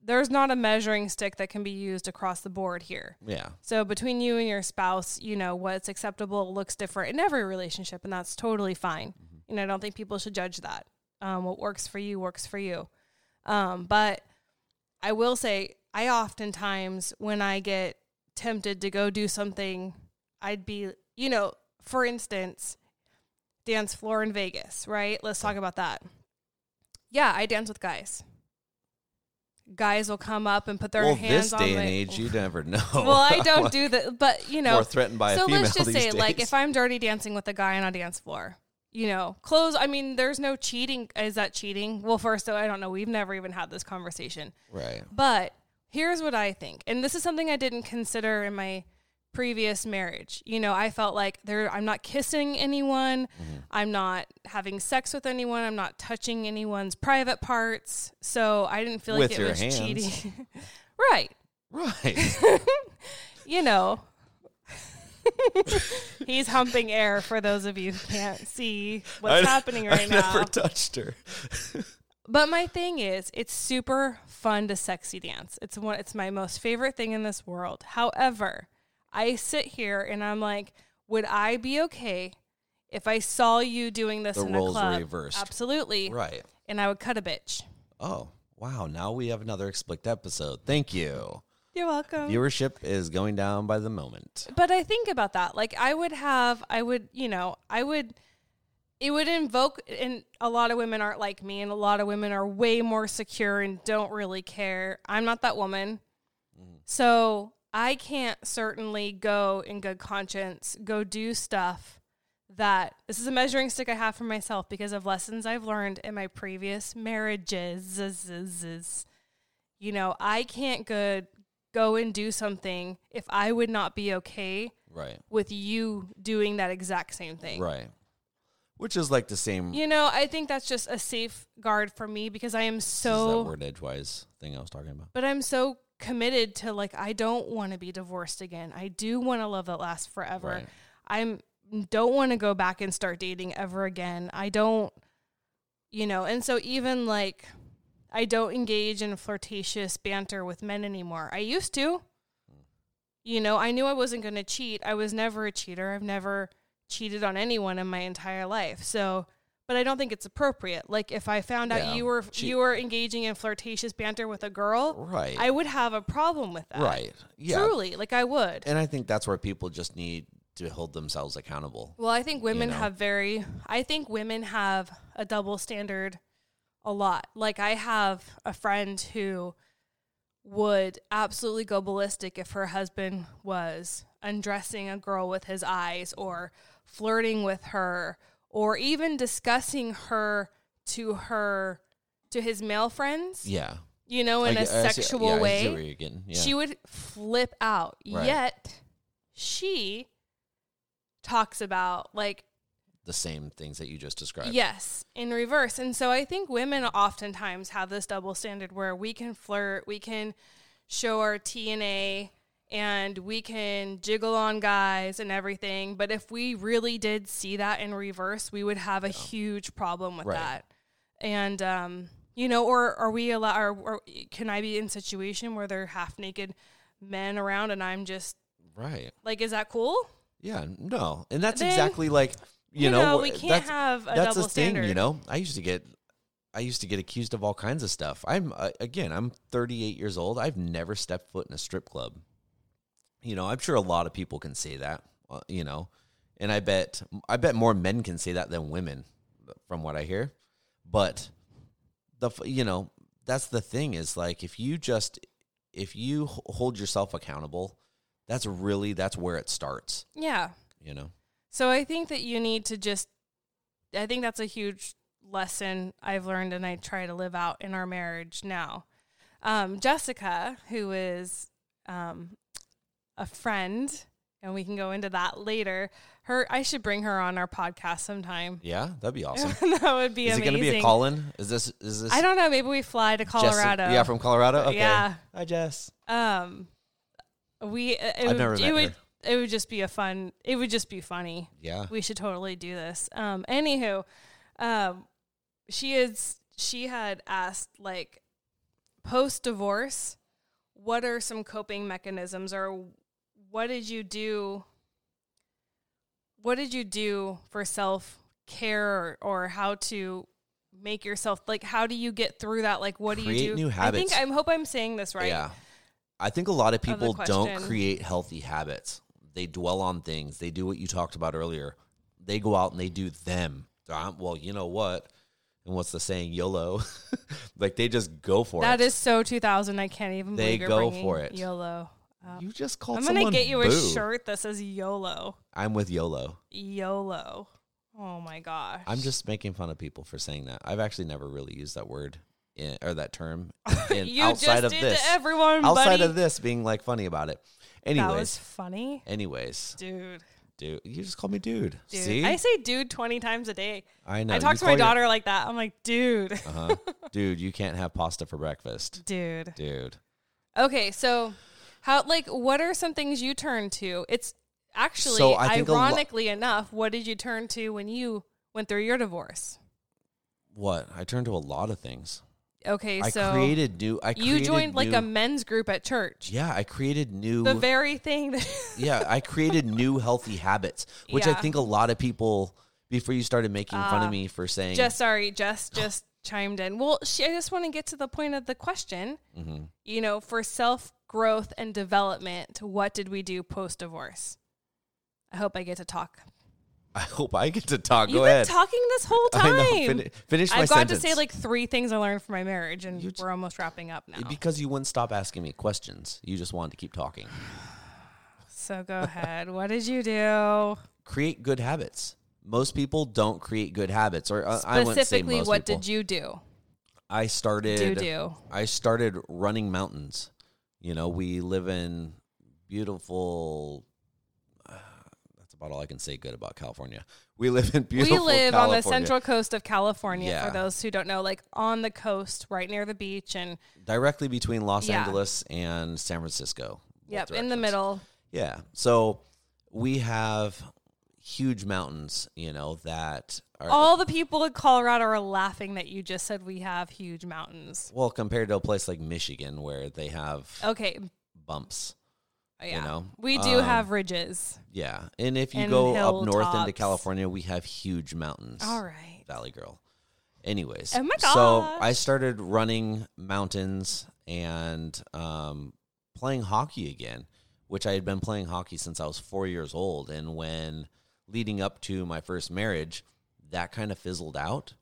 there's not a measuring stick that can be used across the board here. Yeah. So between you and your spouse, you know, what's acceptable looks different in every relationship and that's totally fine. And I don't think people should judge that. Um, what works for you works for you. Um, but I will say I oftentimes when I get tempted to go do something, I'd be, you know, for instance, dance floor in Vegas, right? Let's talk about that. Yeah, I dance with guys. Guys will come up and put their well, hands this on day my and age, you never know. well, I don't do that, but you know, More threatened by a female. so let's just say, like, if I'm dirty dancing with a guy on a dance floor, you know, clothes. I mean, there's no cheating. Is that cheating? Well, first, I don't know. We've never even had this conversation. right. But here's what I think, and this is something I didn't consider in my previous marriage. You know, I felt like there I'm not kissing anyone, Mm-hmm. I'm not having sex with anyone, I'm not touching anyone's private parts. So I didn't feel like it was hands. cheating. right. Right. You know. He's humping air for those of you who can't see what's I- happening I right now. I never touched her. But my thing is, it's super fun to sexy dance. It's one. It's my most favorite thing in this world. However, I sit here and I'm like, would I be okay if I saw you doing this The in roles a were club? reversed. Absolutely. Right. And I would cut a bitch. Oh, wow. Now we have another explicit episode. Thank you. You're welcome. Viewership is going down by the moment. but I think about that. Like I would have, I would, you know, I would. It would invoke, and a lot of women aren't like me, and a lot of women are way more secure and don't really care. I'm not that woman. Mm-hmm. So I can't certainly go in good conscience, go do stuff that this is a measuring stick I have for myself because of lessons I've learned in my previous marriages. You know, I can't go go and do something if I would not be okay Right. with you doing that exact same thing. Right. Which is like the same. You know, I think that's just a safeguard for me because I am so that word edgewise thing I was talking about. but I'm so committed to like I don't want to be divorced again. I do want a love that lasts forever. Right. I'm don't want to go back and start dating ever again. I don't you know, and so even like I don't engage in flirtatious banter with men anymore. I used to. You know, I knew I wasn't going to cheat. I was never a cheater. I've never cheated on anyone in my entire life. So, but I don't think it's appropriate. Like if I found out Yeah, you were cheat- you were engaging in flirtatious banter with a girl, Right. I would have a problem with that. right. Yeah. Truly, like I would. And I think that's where people just need to hold themselves accountable. Well, I think women know? have very I think women have a double standard a lot. Like I have a friend who would absolutely go ballistic if her husband was undressing a girl with his eyes or flirting with her or even discussing her to her to his male friends, Yeah. you know, in I a uh, I see- sexual yeah, way. Yeah. she would flip out. Right. Yet she talks about like the same things that you just described. yes in reverse. And so I think women oftentimes have this double standard where we can flirt, we can show our TNA and we can jiggle on guys and everything, but if we really did see that in reverse, we would have a huge problem with Right. that. And um you know, or are we allow or, or can I be in a situation where there are half naked men around and I'm just Right. like, is that cool? Yeah. No. And that's Then, exactly like you, You, know, wh- we can't that's, have a that's double the thing. You know, I used to get. I used to get accused of all kinds of stuff. I'm uh, again, I'm 38 years old. I've never stepped foot in a strip club. You know, I'm sure a lot of people can say that. Uh, you know, and I bet I bet more men can say that than women, from what I hear. But the you know that's the thing is like if you just if you hold yourself accountable, that's really that's where it starts. Yeah. You know. So I think that you need to just, I think that's a huge lesson I've learned and I try to live out in our marriage now. Um, Jessica, who is um, a friend, and we can go into that later. Her, I should bring her on our podcast sometime. Yeah, that'd be awesome. that would be is it going to be a call in? Is this is this? I don't know. Maybe we fly to Jess- Colorado. yeah, from Colorado. Okay. Yeah. Hi, Jess. um, we. It I've would, never it met would. her. It would just be a fun. It would just be funny. Yeah. we should totally do this. Um, anywho, um, she is she had asked like post divorce, what are some coping mechanisms or what did you do? What did you do for self care or, or how to make yourself like how do you get through that? Like what do you do? new habits. I think I hope I'm saying this right. Yeah. I think a lot of people don't create healthy habits. They dwell on things. They do what you talked about earlier. They go out and they do them. Well, you know what? And what's the saying? YOLO. like they just go for That That is so 2000. I can't even They go for it. YOLO. Up. you just called I'm gonna get you a shirt that says YOLO. I'm with YOLO. YOLO. Oh my gosh. I'm just making fun of people for saying that. I've actually never really used that word in, or that term in, you outside just of did this. to everyone, outside buddy. of this being like funny about it. that Anyways, was funny, anyways, dude. dude, you just call me dude. Dude, See, I say dude 20 times a day. I know. I talk You to my call your- daughter like that. I'm like, dude, Uh-huh. dude, you can't have pasta for breakfast. dude. Dude. Okay, so how like what are some things you turn to? It's actually So I think a lo- ironically enough, what did you turn to when you went through your divorce? what? I turned to a lot of things. Okay, I so created new. I you created joined like a men's group at church. Yeah, I created new. The very thing that yeah, I created new healthy habits, which I think a lot of people before you started making fun Ah, of me for saying just sorry, just just chimed in. Well, she, I just want to get to the point of the question. Mhm. You know, for self growth and development, what did we do post divorce? I hope I get to talk. I hope I get to talk. You've Go been ahead. talking this whole I time. know. Fin- finish my I've got sentence. to say like three things I learned from my marriage, and we're almost wrapping up now. because you wouldn't stop asking me questions. You just wanted to keep talking. So go ahead. What did you do? Create good habits. Most people don't create good habits, or uh, I Specifically, what people. did you do? I started. Do do. I started running mountains. You know, we live in beautiful. uh, that's about all I can say good about California. We live in beautiful. we live on the central coast of California. Yeah. For those who don't know, like on the coast, right near the beach, and directly between Los Yeah. Angeles and San Francisco. yep, in the middle. Yeah. So we have huge mountains, you know, that All the people in Colorado are laughing that you just said we have huge mountains. well compared to a place like Michigan where they have Okay, bumps. yeah, know, we do um, have ridges. Yeah. And if you And go up north into. California, we have huge mountains. All right. Valley Girl. Anyways, Oh my so. I started running mountains and um, playing hockey again, which I had been playing hockey since I was four years old. And when leading up to my first marriage, that kind of fizzled out,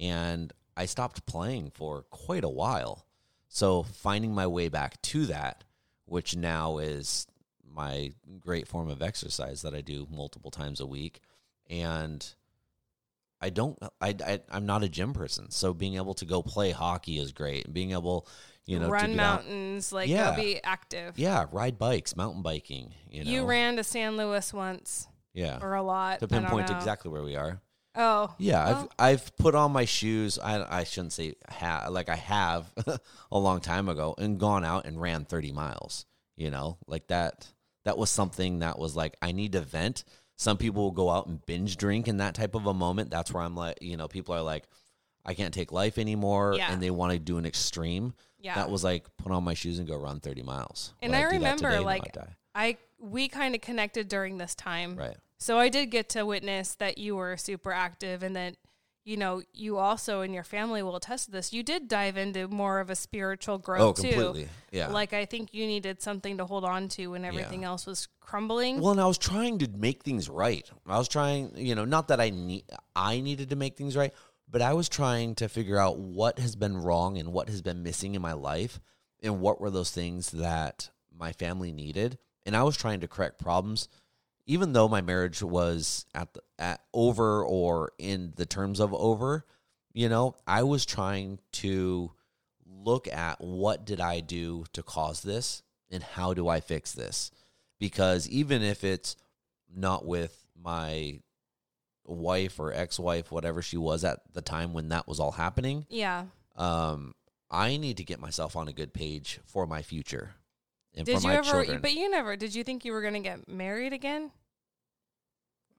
and I stopped playing for quite a while. So finding my way back to that, which now is my great form of exercise that I do multiple times a week, and I don't. I, I I'm not a gym person, so being able to go play hockey is great. Being able, you know, to Run get out- mountains, like Yeah. be active. yeah, ride bikes, mountain biking. You know, You ran to San Luis once yeah, or a lot. to pinpoint exactly where we are. Oh, Yeah, well, I've I've put on my shoes. I I shouldn't say ha- like I have a long time ago and gone out and ran 30 miles, you know? Like that that was something that was like I need to vent. Some people will go out and binge drink in that type of a moment. That's where I'm like, you know, people are like I can't take life anymore Yeah. and they want to do an extreme. yeah. That was like put on my shoes and go run 30 miles. And I do remember, today? Like. I we kind of connected during this time. right. So I did get to witness that you were super active and that you know, you also and your family will attest to this. You did dive into more of a spiritual growth Oh, too. Yeah. Like I think you needed something to hold on to when everything else was crumbling. Well, and I was trying to make things right. I was trying, you know, not that I need I needed to make things right, but I was trying to figure out what has been wrong and what has been missing in my life and what were those things that my family needed. And I was trying to correct problems even though my marriage was at the, at over or in the terms of over, you know, I was trying to look at what did I do to cause this and how do I fix this? Because even if it's not with my wife or ex-wife whatever she was at the time when that was all happening, yeah. um I need to get myself on a good page for my future and Did for you my ever children. but you never did you think you were going to get married again?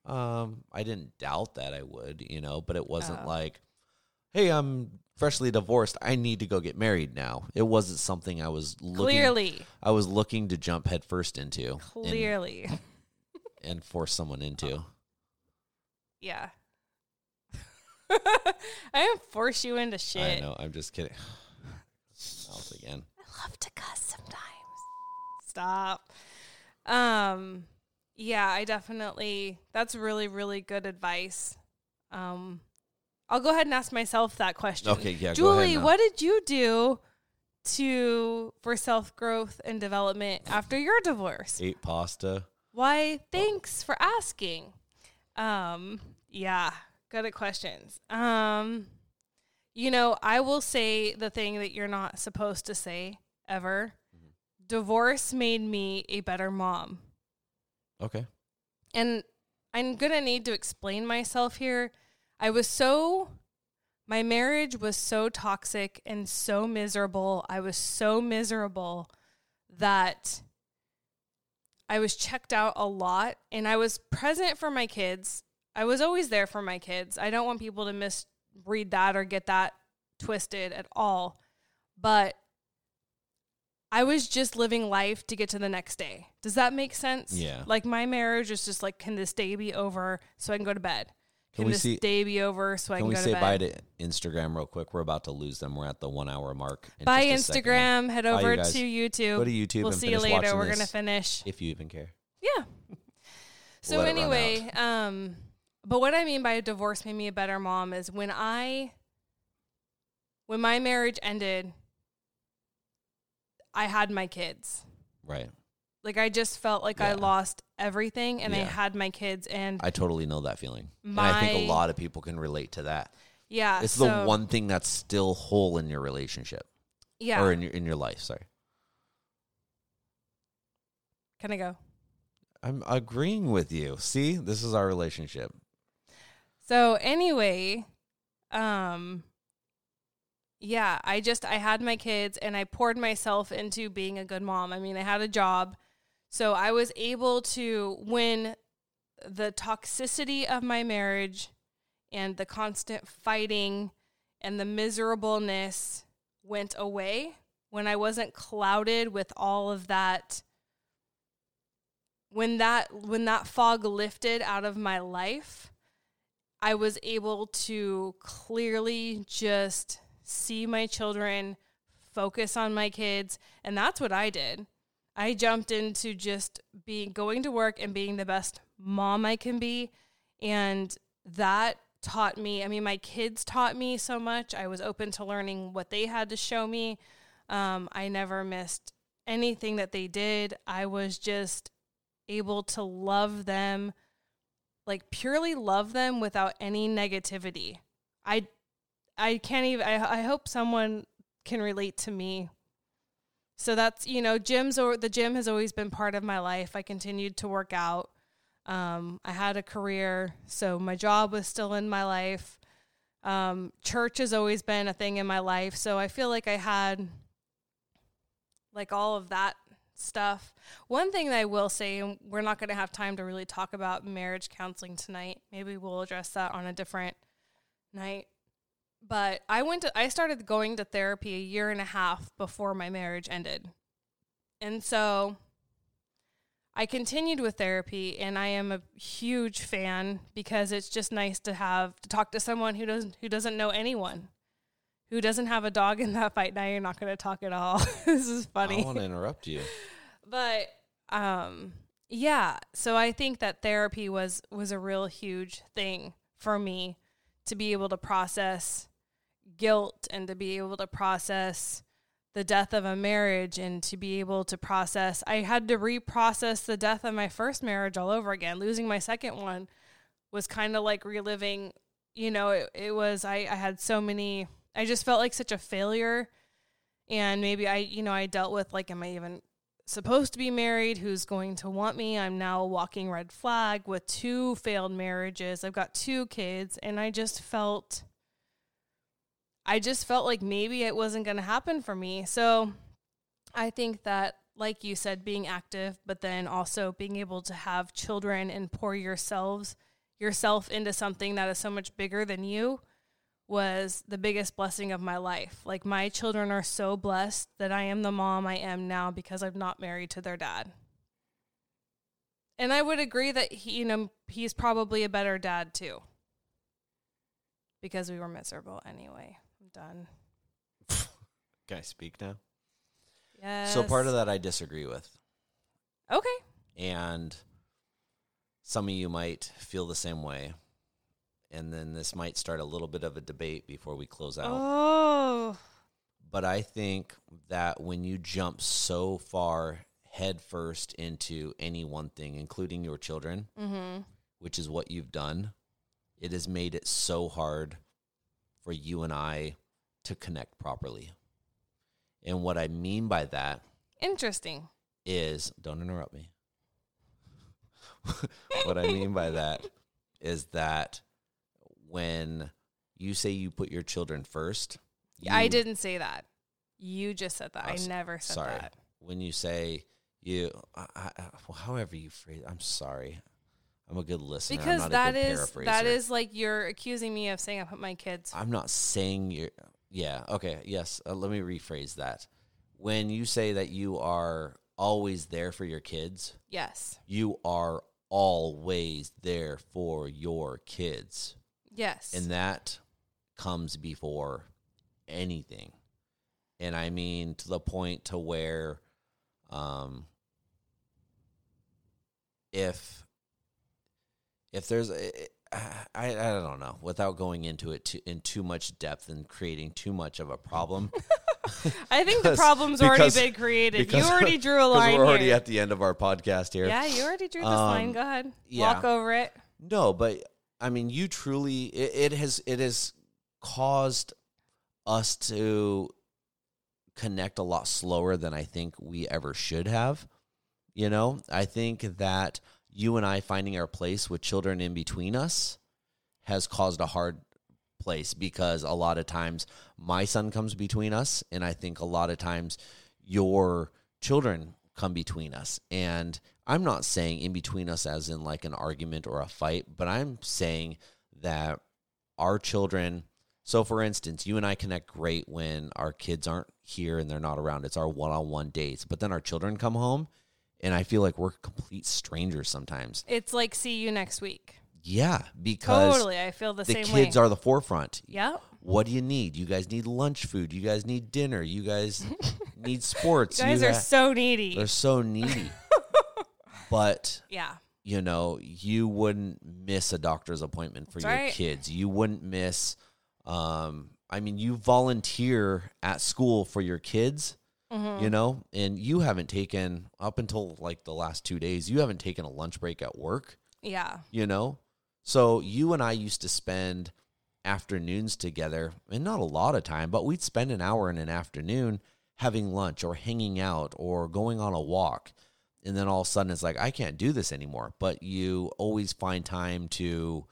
Um, I didn't doubt that I would, you know, but it wasn't Oh. like, hey, I'm freshly divorced. I need to go get married now. It wasn't something I was looking. Clearly. I was looking to jump headfirst into Clearly. and force someone into. yeah. I didn't force you into shit. I know. I'm just kidding. Mouth again. I love to cuss sometimes. Stop. Um yeah, I definitely that's really really good advice. Um I'll go ahead and ask myself that question. Okay, yeah. go Julie, what did you do to for self-growth and development after your divorce? Ate pasta. Why, thanks for asking. Um, yeah, good at questions. Um, you know, I will say the thing that you're not supposed to say ever. Divorce made me a better mom. Okay. And I'm going to need to explain myself here. I was so my marriage was so toxic and so miserable. I was so miserable that I was checked out a lot and I was present for my kids. I was always there for my kids. I don't want people to mis read that or get that twisted at all. But I was just living life to get to the next day. Does that make sense? Yeah. Like my marriage is just like, can this day be over so I can go to bed? Can Can, this see- day be over so I Can can we go say to bed? Say bye to Instagram real quick? We're about to lose them. We're at the one hour mark. in Bye. Instagram. Head over to YouTube. Go to YouTube. we'll and see you later. We're gonna finish. if you even care. Yeah. So Let anyway, um, but what I mean by a divorce made me a better mom is when I, when my marriage ended, I had my kids. Right. Like I just felt like I Yeah. lost everything, and I Yeah. had my kids, and I totally know that feeling, and I think a My- lot of people can relate to that. yeah, It's so, the one thing that's still whole in your relationship Yeah, or in your in your life. Sorry, can I go? I'm agreeing with you. See, this is our relationship. So anyway, um yeah, I just I had my kids and I poured myself into being a good mom. I mean, I had a job. So I was able to when the toxicity of my marriage and the constant fighting and the miserableness went away when I wasn't clouded with all of that when that when that fog lifted out of my life I was able to clearly just see my children, focus on my kids, and that's what I did. I jumped into just being going to work and being the best mom I can be, and that taught me. I mean, my kids taught me so much. I was open to learning what they had to show me. Um, I never missed anything that they did. I was just able to love them like purely love them without any negativity. I I can't even I I hope someone can relate to me. So that's, you know, gyms or the gym has always been part of my life. I continued to work out. Um, I had a career, so my job was still in my life. Um, church has always been a thing in my life, so I feel like I had like all of that stuff. One thing that I will say, and we're not going to have time to really talk about marriage counseling tonight. Maybe we'll address that on a different night. But I went to, I started going to therapy a year and a half before my marriage ended. And so I continued with therapy and I am a huge fan because it's just nice to have to talk to someone who doesn't who doesn't know anyone. Who doesn't have a dog in that fight? Now you're not going to talk at all. this is I funny don't want to interrupt you. but um yeah so i think that therapy was was a real huge thing for me to be able to process guilt and to be able to process the death of a marriage and to be able to process i had to reprocess the death of my first marriage all over again. Losing my second one was kind of like reliving you know it, it was I, I had so many i just felt like such a failure. And maybe i you know i dealt with like am i even supposed to be married? Who's going to want me? I'm now a walking red flag with two failed marriages. I've got two kids and i just felt i just felt like maybe it wasn't going to happen for me so i think that like you said being active but then also being able to have children and pour yourselves yourself into something that is so much bigger than you was the biggest blessing of my life. Like my children are so blessed that I am the mom I am now because I'm not married to their dad. And I would agree that he, you know, he's probably a better dad too. Because we were miserable anyway. Done. Can I speak now? Yes. So part of that I disagree with, Okay. and some of you might feel the same way, and then this might start a little bit of a debate before we close out. Oh. But I think that when you jump so far headfirst into any one thing, including your children, Mm-hmm. which is what you've done, it has made it so hard for you and I to connect properly. And what I mean by that Interesting. is don't interrupt me. what I mean by that is that when you say you put your children first, I didn't say that. You just said that. I s- never said sorry. that. When you say you, I, I, well, however you phrase, I'm sorry. I'm a good listener. I'm because that is that is like you're accusing me of saying I put my kids. I'm not saying you're. Yeah. Okay. Yes. Uh, let me rephrase that. When you say that you are always there for your kids, yes. you are always there for your kids. Yes. And that comes before anything. And I mean to the point to where um if if there's a, I, I don't know without going into it too, in too much depth and creating too much of a problem I think the problem's already because- been created. You already drew a line we're already here. at the end of our podcast here. yeah, you already drew this Um, line. Go ahead. yeah. Walk over it. No, but I mean, you truly it, it has it has caused us to connect a lot slower than I think we ever should have. You know, I think that you and I finding our place with children in between us has caused a hard place because a lot of times my son comes between us and I think a lot of times your children come between us. And I'm not saying in between us as in like an argument or a fight but I'm saying that our children so for instance you and I connect great when our kids aren't here and they're not around. It's our one-on-one dates but then our children come home and I feel like we're complete strangers sometimes It's like see you next week. yeah because Totally, I feel the, the same kids way. are the forefront Yep. what do you need? You guys need lunch food. You guys need dinner. You guys need sports. You guys You are ha- so needy. they're so needy. but yeah. you know, you wouldn't miss a doctor's appointment for That's your right. kids. You wouldn't miss. Um, I mean, you volunteer at school for your kids. Mm-hmm. You know, and you haven't taken up until like the last two days. You haven't taken a lunch break at work Yeah. you know? So you and I used to spend afternoons together, and not a lot of time, but we'd spend an hour in an afternoon having lunch or hanging out or going on a walk. And then all of a sudden it's like, I can't do this anymore. But you always find time to,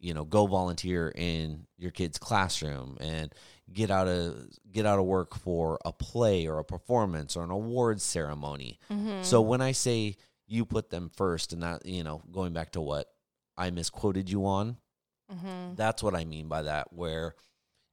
you know, go volunteer in your kid's classroom and get out of get out of work for a play or a performance or an awards ceremony. Mm-hmm. So when I say you put them first, and that you know, going back to what I misquoted you on, Mm-hmm. that's what I mean by that, where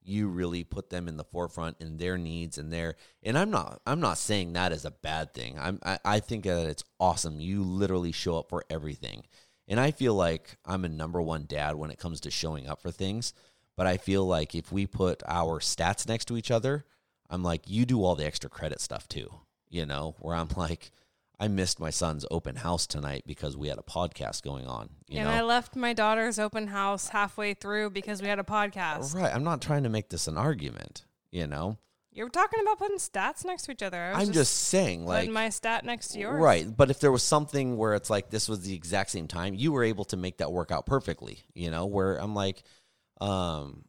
you really put them in the forefront in their needs and their. And I'm not, I'm not saying that is a bad thing. I'm, I, I think that it's awesome. You literally show up for everything, and I feel like I'm a number one dad when it comes to showing up for things. But I feel like if we put our stats next to each other, I'm like, you do all the extra credit stuff too. You know, where I'm like, I missed my son's open house tonight because we had a podcast going on. You and know, I left my daughter's open house halfway through because we had a podcast. right? I'm not trying to make this an argument. You know, You were talking about putting stats next to each other. I was I'm just saying, like, my stat next to yours. right. But if there was something where it's like this was the exact same time, you were able to make that work out perfectly. You know, where I'm like, um,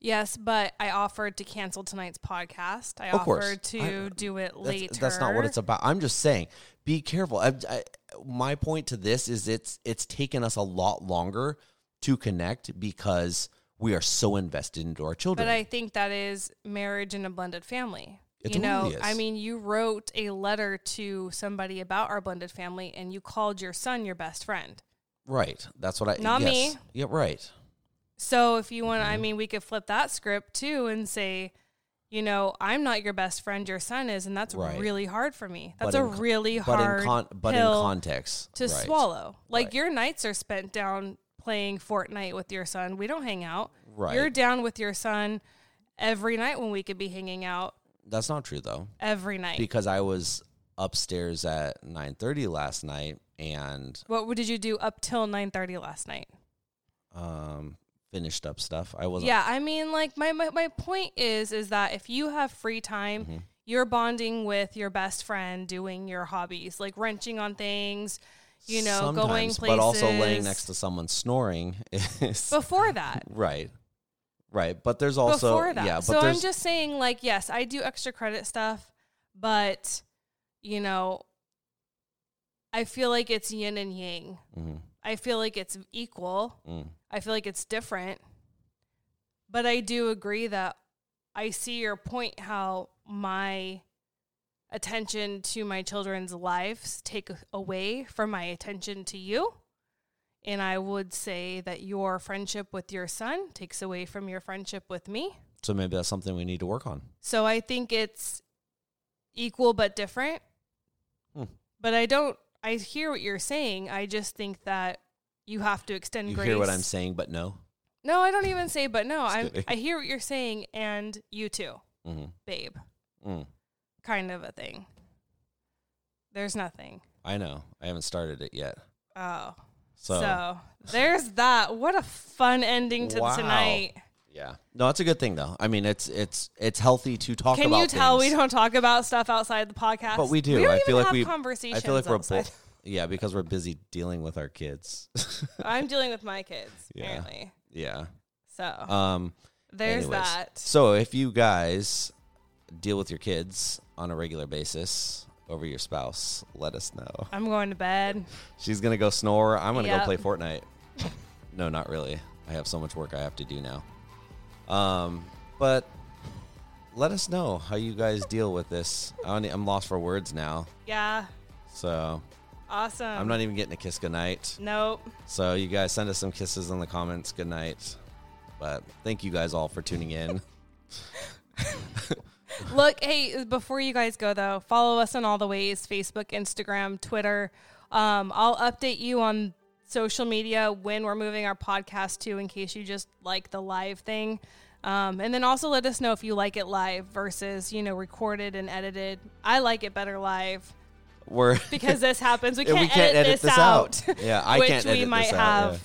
Yes, but I offered to cancel tonight's podcast. I Of course. offered to I- do it that's, later. that's not what it's about. I'm just saying, be careful. I, I, my point to this is it's it's taken us a lot longer to connect because we are so invested into our children. But I think that is marriage in a blended family. It you know, totally is. I mean, you wrote a letter to somebody about our blended family and you called your son your best friend. right. That's what I. Not yes. me. Yeah. Right. So if you want, I Mm-hmm. mean, we could flip that script too and say, you know, I'm not your best friend, your son is, and that's Right. really hard for me. That's a really But hard in con- but in context to right. swallow. Like Right. your nights are spent down playing Fortnite with your son. We don't hang out. Right. You're down with your son every night when we could be hanging out That's not true though, every night. because I was upstairs at 9:30 last night and what did you do up till 9:30 last night? um finished up stuff. I wasn't. Yeah, I mean like my, my my point is is that if you have free time, Mm-hmm. you're bonding with your best friend doing your hobbies, like wrenching on things, you know, going places. but also laying next to someone snoring is before that. right, right. But there's also before that. yeah. But so I'm just saying, like, yes, I do extra credit stuff, but you know, I feel like it's yin and yang. Mhm, I feel like it's equal. mm. I feel like it's different. But I do agree that I see your point how my attention to my children's lives take away from my attention to you. And I would say that your friendship with your son takes away from your friendship with me. So maybe that's something we need to work on. So I think it's equal but different. Hmm. But I don't, I hear what you're saying. I just think that you have to extend grace. You grace. hear what I'm saying, but no. No, I don't even say, but no, I. I hear what you're saying, and you too, hmm babe, Mm. kind of a thing. There's nothing. I know. I haven't started it yet. Oh, So, so, there's that. What a fun ending to Wow. tonight. yeah. No, it's a good thing though. I mean, it's it's it's healthy to talk about. Can about you tell we don't talk about stuff outside the podcast? But we do. We I even feel like have we- conversations. I feel like we're both Yeah, because we're busy dealing with our kids. I'm dealing with my kids Yeah. apparently. yeah. So Um there's anyways. that. So if you guys deal with your kids on a regular basis over your spouse, let us know. I'm going to bed. She's gonna go snore. I'm gonna Yep. go play Fortnite. no, not really. I have so much work I have to do now. Um, but let us know how you guys deal with this. I I'm lost for words now. Yeah. So Awesome. I'm not even getting a kiss goodnight. Nope. So you guys send us some kisses in the comments. Good night. But thank you guys all for tuning in. Look, hey, before you guys go though, follow us on all the ways Facebook, Instagram, Twitter. Um, I'll update you on social media when we're moving our podcast to in case you just like the live thing. Um, and then also let us know if you like it live versus, you know, recorded and edited. I like it better live We're because this happens. We can't, we can't edit, edit this, this out. out. Yeah, I which can't we might this out, have yeah.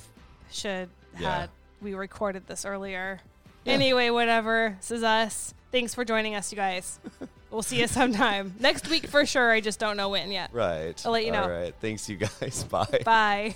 should Yeah. had we recorded this earlier. Yeah. Anyway, whatever. This is us. Thanks for joining us, you guys. we'll see you sometime next week for sure. I just don't know when yet. right. I'll let you know. All right. Thanks, you guys. Bye. Bye.